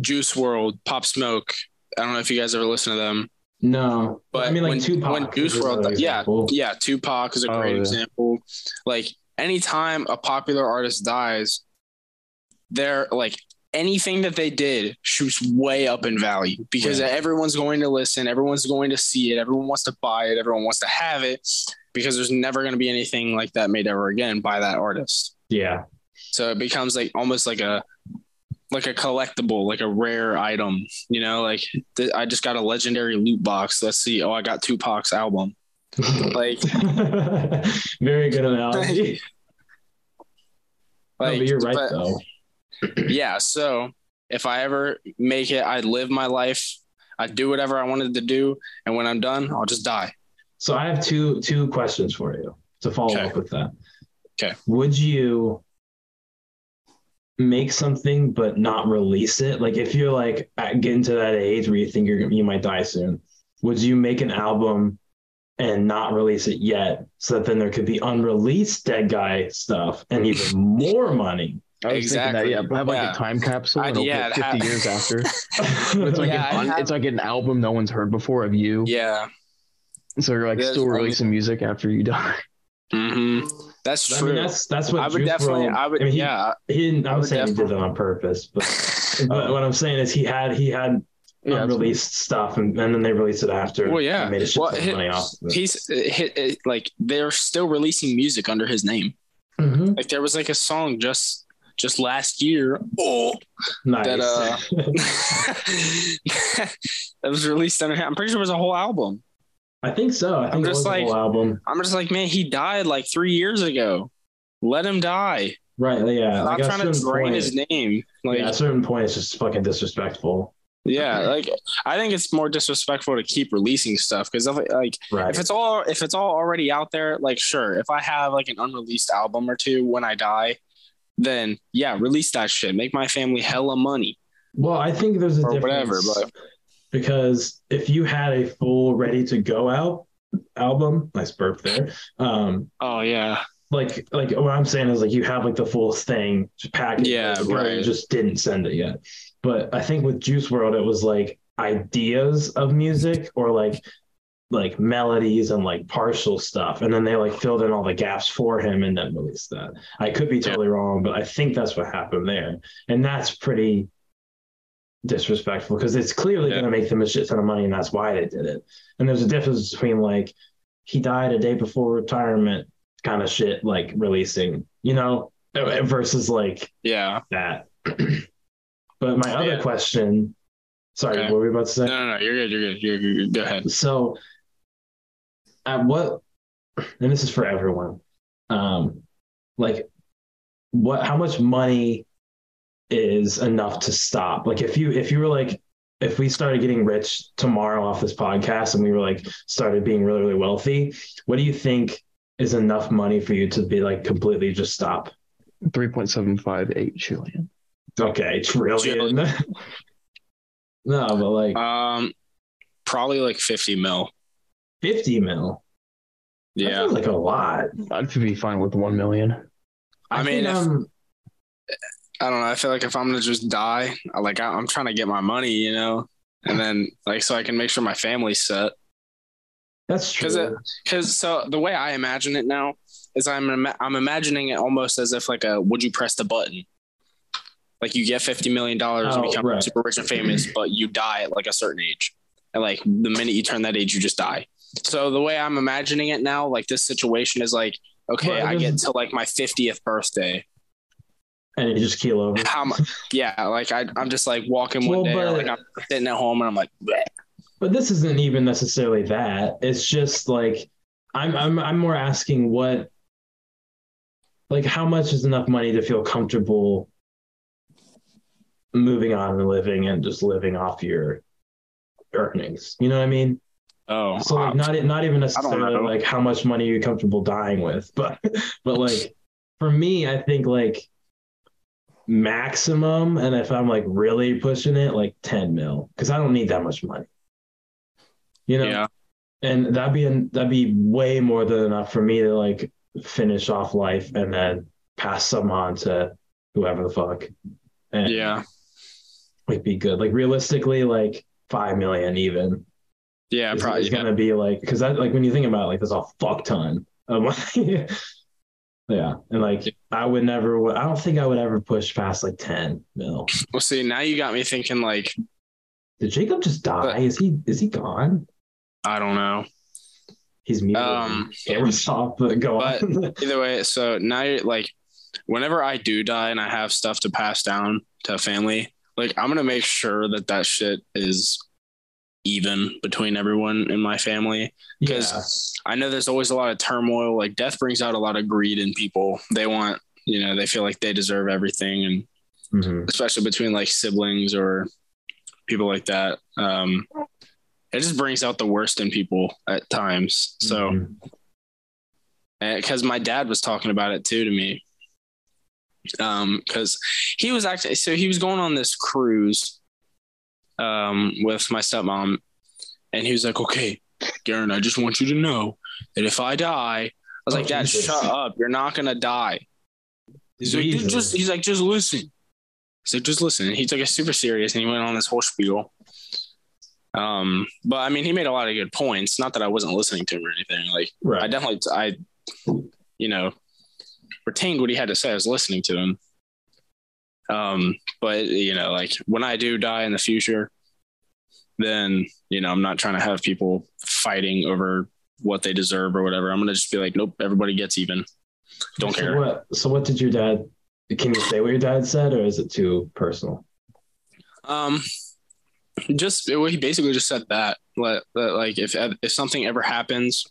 Juice WRLD pop smoke i don't know if you guys ever listen to them No, but I mean, like when, Tupac. when Juice WRLD another yeah yeah tupac is a Oh, great yeah. example like anytime a popular artist dies they're like anything that they did shoots way up in value because Right. everyone's going to listen everyone's going to see it everyone wants to buy it everyone wants to have it because there's never going to be anything like that made ever again by that artist Yeah, so it becomes like almost like a like a collectible like a rare item you know like th- i just got a legendary loot box let's see oh i got tupac's album like very good analogy. no, but you're right but- though. yeah so if i ever make it i live my life i do whatever i wanted to do and when i'm done i'll just die So I have two two questions for you to follow Okay. up with that. Okay. Would you make something but not release it? Like if you're like at- getting to that age where you think you're you might die soon, would you make an album and not release it yet so that then there could be unreleased dead guy stuff and even more money? I was Exactly. thinking that. Yeah, have like Yeah. a time capsule I'd- yeah, open it 50 have- years after. It's like, Yeah, an have- it's like an album no one's heard before of you. yeah So you're like There's still releasing music after you die. hmm that's I true mean, that's that's what i would Juice definitely WRLD i would mean, he- yeah He didn't. I I'm would saying he did definitely- that on purpose, but, but what I'm saying is he had he had Yeah, unreleased stuff, and, and then they released it after. Well, yeah. made a shit Well, of money off. Of it. he's uh, hit, it, like they're still releasing music under his name Mhm. like there was like a song just just last year oh Nice. that, uh, that was released under him i'm pretty sure it was a whole album I think so. I think I'm just like- whole album. i'm just like man he died like three years ago let him die Right? Yeah. stop like trying to drain point- his name like yeah, at a certain point, it's just fucking disrespectful. yeah like i think it's more disrespectful to keep releasing stuff because like Right. if it's all if it's all already out there like sure if i have like an unreleased album or two when i die then yeah release that shit make my family hella money well, I think there's a difference whatever but because if you had a full ready to go out album, nice burp there. Um, oh yeah like like what I'm saying is like you have like the full thing just packaged. Yeah, right. You just didn't send it yet. But I think with Juice WRLD, it was like ideas of music or like like melodies and like partial stuff, and then they like filled in all the gaps for him and then released that. I could be totally wrong, but I think that's what happened there, and that's pretty disrespectful because it's clearly Yeah. going to make them a shit ton of money, and that's why they did it. And there's a difference between like he died a day before retirement kind of shit, like releasing, you know, versus like Yeah. that. but my other Yeah. question, sorry, Okay. what were we about to say? No, no, no. You're good. You're good. You're good. Go ahead. So, at what, and this is for everyone, um, like, what, how much money is enough to stop? Like, if you, if you were like, if we started getting rich tomorrow off this podcast and we were like, started being really, really wealthy, what do you think is enough money for you to be like completely just stop? 3.758 trillion. Okay, trillion. no, but like Um, probably like 50 mil. 50 mil. Yeah. feels like a lot. I'd be fine with 1 million. I mean, think, if- um, I don't know. I feel like if I'm gonna just die, I- like I, I'm trying to get my money, you know, and then like so I can make sure my family's set. that's true. Because so the way I imagine it now is I'm I'm imagining it almost as if like a would you press the button, like you get fifty million dollars and Oh, become right. super rich and famous, but you die at like a certain age, and like the minute you turn that age, you just die. So the way I'm imagining it now, like this situation is like okay, Well, I get to like my fiftieth birthday. And you just keel over. How much? Yeah, like I, I'm just like walking one Well, day, but- like I'm sitting at home, and I'm like, "Bleh." But this isn't even necessarily that. It's just like I'm I'm I'm more asking what like how much is enough money to feel comfortable moving on and living and just living off your earnings. You know what I mean? oh, So like um, not not even necessarily like how much money you're comfortable dying with, but but like for me, I think like maximum, and if I'm like really pushing it, like 10 mil, because I don't need that much money. You know, yeah, and that'd be an, that'd be way more than enough for me to like finish off life and then pass some on to whoever the fuck. And Yeah. Would be good. Like realistically, like five million even yeah, is, probably. is yeah. gonna be like because that like when you think about it, like there's a fuck ton of money. yeah, and like I would never. I don't think I would ever push past like ten mil. Well, see, now you got me thinking. Like, Did Jacob just die? But- is he is he gone? I don't know. He's muted. Um, Camera's off, but go but- on. Either way, so now you're like, whenever I do die and I have stuff to pass down to family, like I'm gonna make sure that that shit is even between everyone in my family. because I know there's always a lot of turmoil. Like death brings out a lot of greed in people. They want, you know, they feel like they deserve everything, and Mhm. especially between like siblings or people like that. Um, it just brings out the worst in people at times. So, because my dad was talking about it too to me, um, because he was actually so he was going on this cruise, um, with my stepmom, and he was like, "Okay, Garren, I just want you to know that if I die," I was Oh, like, "Dad, Jesus. shut up! You're not gonna die." He's like, Jesus. "Dude, just he's like, just listen. He's like, just listen. And he took it super serious and he went on this whole spiel. Um, but I mean, he made a lot of good points. Not that I wasn't listening to him or anything. Like, right. I definitely, I, you know, retained what he had to say. I was listening to him. Um, but you know, like when I do die in the future, then you know, I'm not trying to have people fighting over what they deserve or whatever. I'm gonna just be like, nope, everybody gets even. Don't so care. What, so what did your dad? Can you say what your dad said, or is it too personal? Um, just well, he basically just said that, that like if if something ever happens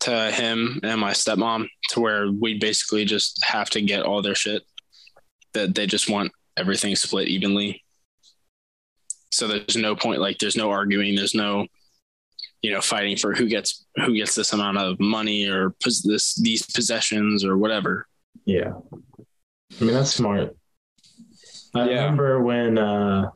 to him and my stepmom, to where we basically just have to get all their shit, that they just want everything split evenly. So there's no point, like there's no arguing, there's no, you know, fighting for who gets who gets this amount of money or pos- this these possessions or whatever. Yeah. I mean, that's smart. I Yeah. remember when uh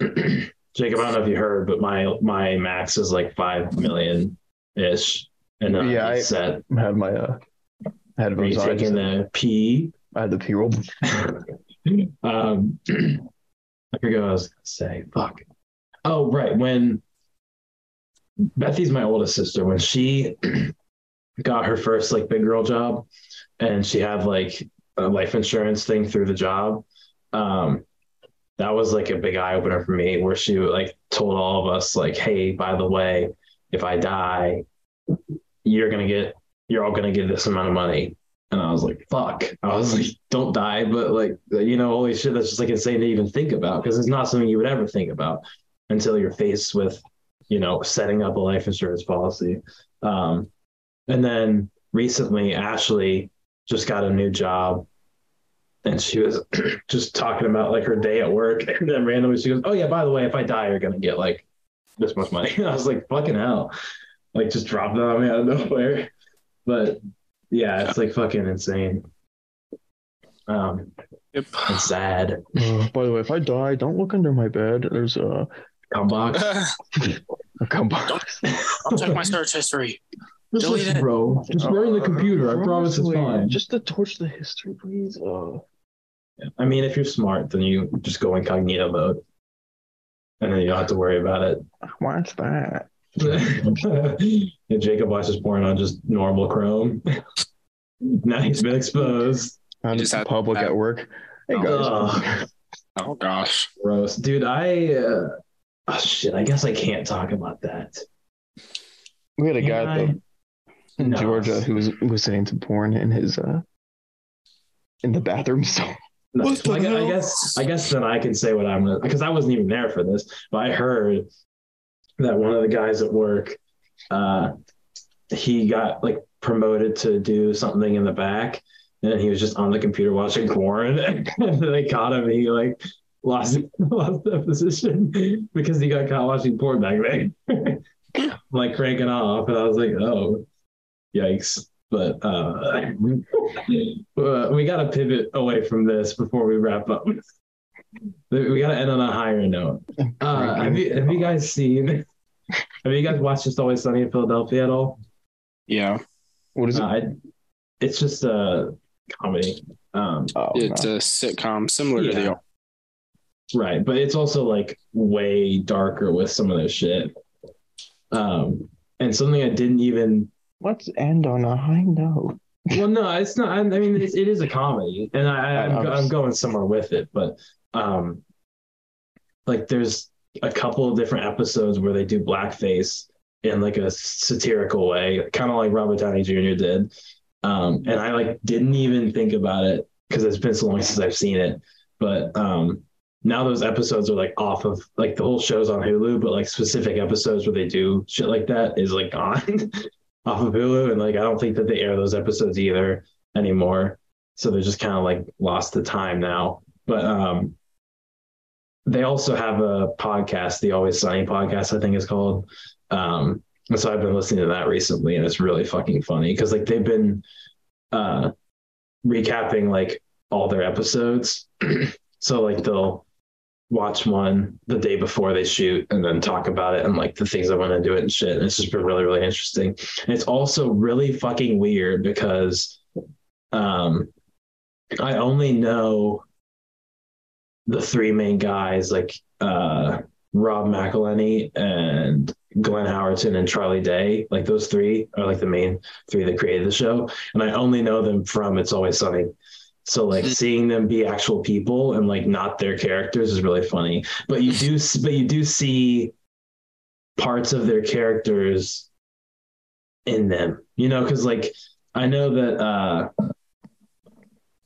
Jacob, I don't know if you heard, but my my max is like five million ish. And uh, Yeah, I- said, I had my uh Are headphones you on. taking the P? I had the P roll. um I forget what I was gonna say. Fuck. Oh, right. When Bethy's my oldest sister. When she got her first like big girl job, and she had like a life insurance thing through the job, um, that was like a big eye opener for me. Where she like told all of us like, "Hey, by the way, if I die, you're gonna get, you're all gonna get this amount of money." And I was like, fuck. I was like, don't die. But like, you know, holy shit, that's just like insane to even think about because it's not something you would ever think about until you're faced with, you know, setting up a life insurance policy. Um, and then recently, Ashley just got a new job and she was just talking about like her day at work. And then randomly she goes, Oh, yeah, by the way, if I die, you're going to get like this much money. And I was like, Fucking hell. Like, just dropped it on me out of nowhere. But yeah, it's like fucking insane. Um, Yep. it's sad. Uh, by the way, if I die, don't look under my bed. There's a, Come box. a cum box. I'll check my search history. Just Delete listen, it. bro. Just burn the computer. I promise it's fine. Just to torch the history, please. Uh, I mean, if you're smart, then you just go incognito mode, and then you don't have to worry about it. watch that. and Jacob watches porn on just normal Chrome. now he's been exposed. I'm just in had public that. at work. Hey guys. Ugh. Oh gosh. Gross, dude. I uh, oh shit. I guess I can't talk about that. we had a Can guy I? in No. Georgia who was listening to porn in his uh in the bathroom. So No, What I, gu- I guess I guess then I can say what I'm because I wasn't even there for this, but I heard that one of the guys at work, uh, he got like promoted to do something in the back, and he was just on the computer watching porn, and they caught him. And he like lost lost the position because he got caught watching porn back then, like cranking off, and I was like, oh, yikes. But uh, uh, we got to pivot away from this before we wrap up. We got to end on a higher note. Uh, have you have you guys seen? Have you guys watched It's Always Sunny in Philadelphia at all? Yeah. what is it? Uh, I, it's just a comedy, um, oh, It's no. a sitcom similar to Yeah. the right? But it's also like way darker with some of their shit. Um, and something I didn't even Let's end on a high note. well, no, it's not. I I mean, it's, it is a comedy, and I, I- I'm, I'm I'm going somewhere with it. But um, like, there's a couple of different episodes where they do blackface in like a satirical way, kind of like Robert Downey Jr. did. Um, and I like didn't even think about it because it's been so long since I've seen it. But um, now those episodes are like off of like the whole show's on Hulu, but like specific episodes where they do shit like that is like gone. off of Hulu, and like I don't think that they air those episodes either anymore. So they're just kind of like lost the time now. But um, they also have a podcast, the Always Sunny podcast, I think it's called. Um, and so I've been listening to that recently, and it's really fucking funny because like they've been uh, recapping like all their episodes. so like they'll watch one the day before they shoot and then talk about it and like the things that went into it and shit. And it's just been really, really interesting. And it's also really fucking weird because um I only know the three main guys like uh Rob McElhenney and Glenn Howerton and Charlie Day. Like those three are like the main three that created the show. And I only know them from It's Always Sunny. So like Hmm. seeing them be actual people and like not their characters is really funny. But you do but you do see parts of their characters in them. You know, cuz like I know that uh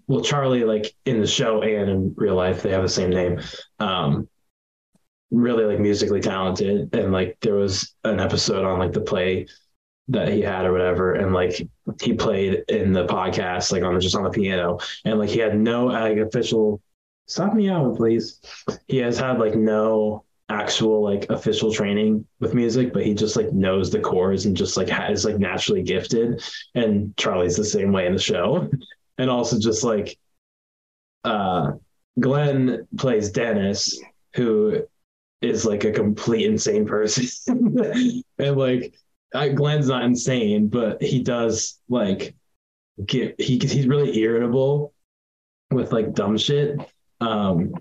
well Charlie like in the show and in real life they have the same name. Um really like musically talented. And like there was an episode on like the play that he had or whatever. And like he played in the podcast like on just on the piano. And like he had no like official stop me out please. He has had like no actual like official training with music but he just like knows the chords and just like has like naturally gifted. And charlie's the same way in the show and also just like uh glenn plays dennis who is like a complete insane person and like I, Glenn's not insane, but he does like get he he's really irritable with like dumb shit. Um,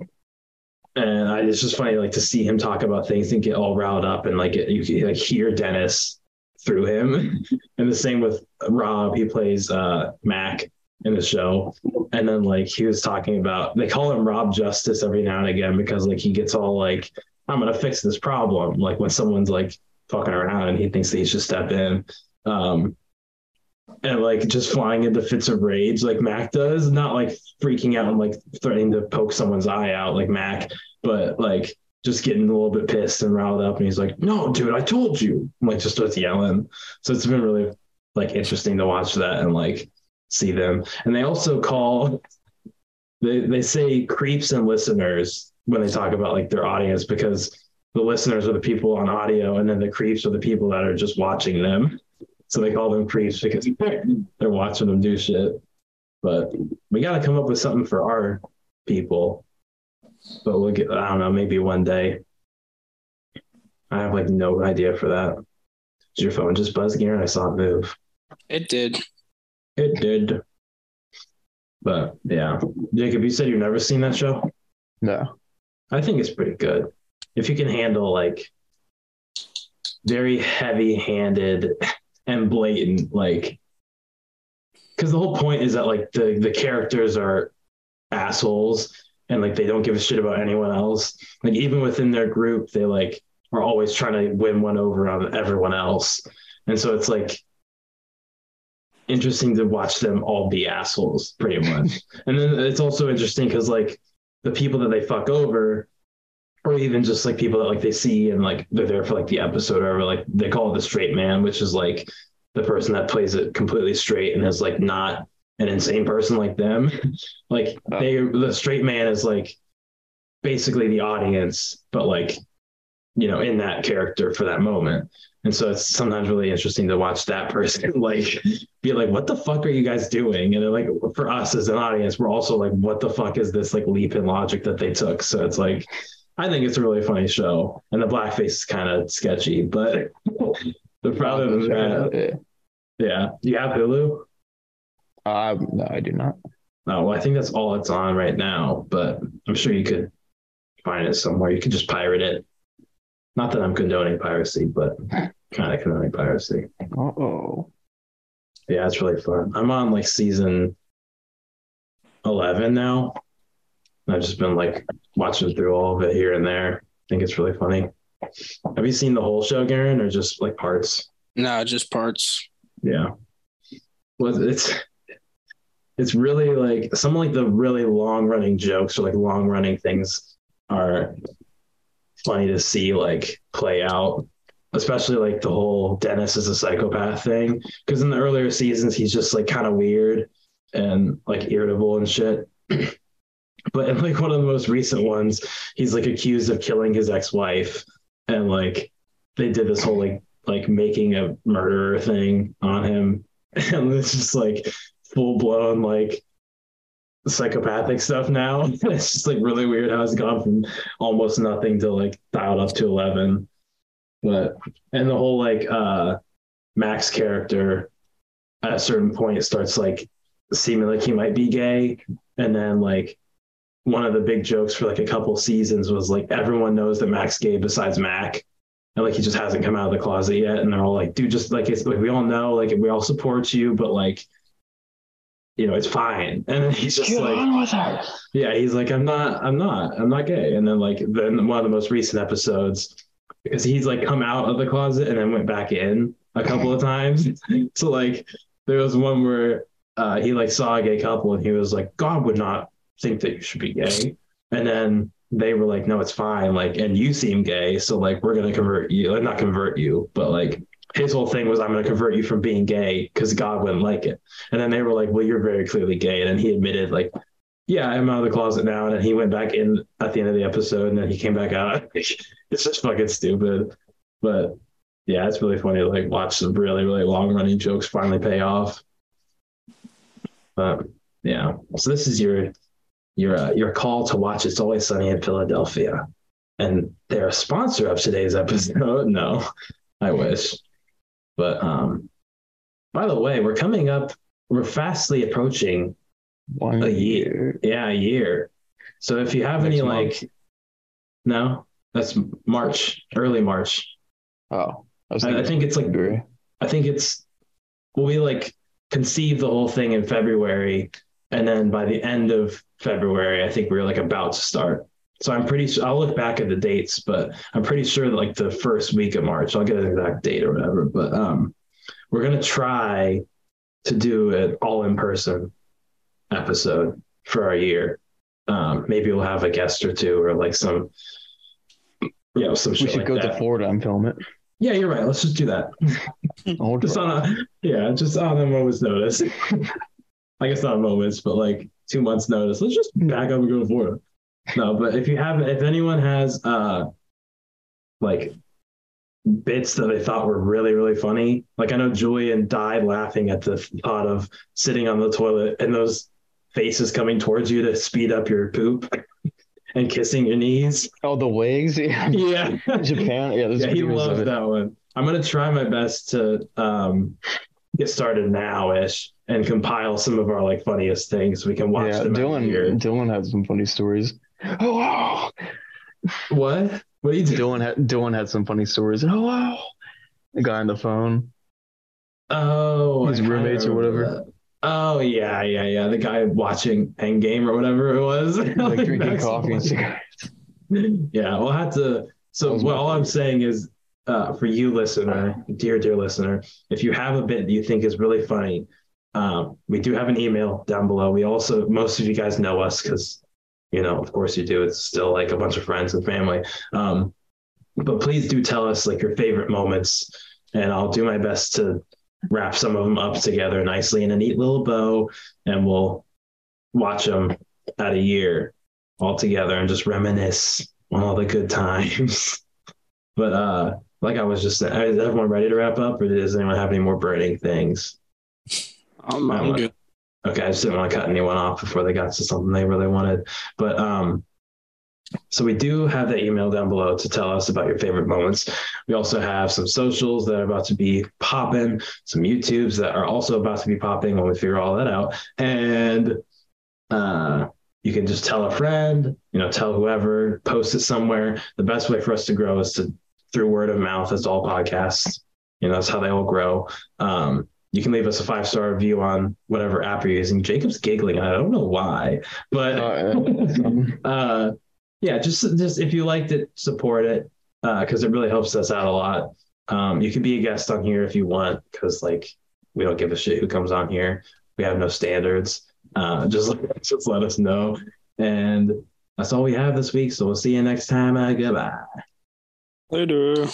and I, it's just funny like to see him talk about things and get all riled up and like you can like hear Dennis through him. and the same with Rob. He plays uh, Mac in the show, and then like he was talking about they call him Rob Justice every now and again because like he gets all like I'm gonna fix this problem like when someone's like fucking around and he thinks that he should step in. Um, and like just flying into fits of rage like Mac does, not like freaking out and like threatening to poke someone's eye out like Mac, but like just getting a little bit pissed and riled up. And he's like, "No, dude, I told you!" I'm like just starts yelling. So it's been really like interesting to watch that and like see them. And they also call they they say creeps and listeners when they talk about like their audience because the listeners are the people on audio and then the creeps are the people that are just watching them. So they call them creeps because they're watching them do shit. But we got to come up with something for our people. But we'll get, I don't know, maybe one day. I have like no idea for that. Did your phone just buzz again? I saw it move. It did. It did. But yeah. Jacob, you said you've never seen that show? No. I think it's pretty good. If you can handle like very heavy handed and blatant like because the whole point is that like the the characters are assholes and like they don't give a shit about anyone else like even within their group they like are always trying to win one over on everyone else and so it's like interesting to watch them all be assholes pretty much and then it's also interesting because like the people that they fuck over or even just like people that like they see and like they're there for like the episode or like they call it the straight man, which is like the person that plays it completely straight and is like not an insane person like them. like Oh. they the straight man is like basically the audience, but like you know in that character for that moment. And so it's sometimes really interesting to watch that person like be like, what the fuck are you guys doing? And then like for us as an audience, we're also like, what the fuck is this like leap in logic that they took? So it's like I think it's a really funny show, and the blackface is kind of sketchy, but but other than that, Yeah. you have Hulu. Uh, no, I do not. No, well, I think that's all it's on right now, but I'm sure you could find it somewhere. You could just pirate it. Not that I'm condoning piracy, but kind of condoning piracy. Uh oh. Yeah, it's really fun. I'm on like season 11 now. I've just been like watching through all of it here and there. I think it's really funny. Have you seen the whole show, Garren, or just like parts? No, just parts. Yeah. Well, it's it's really like some like the really long running jokes or like long running things are funny to see like play out. Especially like the whole Dennis is a psychopath thing. Because in the earlier seasons, he's just like kind of weird and like irritable and shit. but in like one of the most recent ones, he's like accused of killing his ex-wife. And like they did this whole like like making a murderer thing on him. And it's just like full blown like psychopathic stuff now. it's just like really weird how it's gone from almost nothing to like dialed up to eleven. But and the whole like uh Mac's character at a certain point starts like seeming like he might be gay. And then like one of the big jokes for like a couple seasons was like everyone knows that Mac's gay besides Mac and like he just hasn't come out of the closet yet and they're all like dude just like it's like we all know like we all support you but like you know it's fine and then he's just Get like on with her. yeah he's like i'm not i'm not i'm not gay and then like then one of the most recent episodes because he's like come out of the closet and then went back in a couple of times. So like there was one where uh, he like saw a gay couple and he was like god would not think that you should be gay. And then they were like no it's fine. Like and you seem gay so like we're gonna convert you. Like not convert you but like his whole thing was i'm gonna convert you from being gay because god wouldn't like it. And then they were like well you're very clearly gay. And then he admitted like yeah i'm out of the closet now and then he went back in at the end of the episode and then he came back out. It's just fucking stupid. But yeah it's really funny to like watch some really really long running jokes finally pay off. But yeah. So this is your your uh, your call to watch It's Always Sunny in Philadelphia, and they're a sponsor of today's episode. No, I wish, but um, by the way, we're coming up. We're fastly approaching One A year. yeah a year. So if you have Next any month. like No, that's March, early March. Oh, I I, I think it's like February. I think it's well, we like conceived the whole thing in February, and then by the end of February, I think we were like about to start. So I'm pretty sure I'll look back at the dates, but I'm pretty sure that like the first week of March, I'll get an exact date or whatever. But um, we're gonna try to do it all in person episode for our year. Um, maybe we'll have a guest or two or like some, you know, some We should like go that. to Florida and film it. Yeah, you're right. Let's just do that. Just on a yeah, just on a moment's notice. I guess not a moment's, but like two months notice. Let's just back up and go to Florida. No, but if you have, if anyone has uh like bits that they thought were really really funny, like I know Julian died laughing at the thought of sitting on the toilet and those faces coming towards you to speed up your poop and kissing your knees. Oh, the wigs. Yeah. Yeah. Japan. Yeah, yeah, he loves that one. I'm gonna try my best to um, get started now-ish and compile some of our like funniest things. We can watch Yeah, them Dylan. here. Dylan had some funny stories. Oh. What? What are you doing? Dylan had Dylan had some funny stories. Oh wow. The guy on the phone. Oh, His roommates or whatever. that. Oh yeah, yeah, yeah. The guy watching Endgame or whatever it was, Like drinking coffee and cigarettes. yeah, we'll have to. So, well, all I'm saying is, uh, for you, listener, dear, dear listener, if you have a bit that you think is really funny, um, we do have an email down below. We also, most of you guys know us because, you know, of course you do. It's still like a bunch of friends and family. Um, but please do tell us like your favorite moments, and I'll do my best to wrap some of them up together nicely in a neat little bow, and we'll watch them at a year all together and just reminisce on all the good times. but uh, like I was just saying, is everyone ready to wrap up, or does anyone have any more burning things? I'm, I'm good. Okay, I just didn't want to cut anyone off before they got to something they really wanted. But um, so we do have that email down below to tell us about your favorite moments. We also have some socials that are about to be popping, some YouTubes that are also about to be popping when we figure all that out. And uh, you can just tell a friend, you know, tell whoever, post it somewhere. The best way for us to grow is to through word of mouth, as all podcasts. You know, that's how they all grow. Um, you can leave us a five star review on whatever app you're using. Jacob's giggling. I don't know why, but Oh, uh, yeah, just just if you liked it, support it because it really helps us out a lot. Um, you can be a guest on here if you want because like we don't give a shit who comes on here. We have no standards. Uh, just just let us know, and that's all we have this week. So we'll see you next time. Uh, goodbye. Later.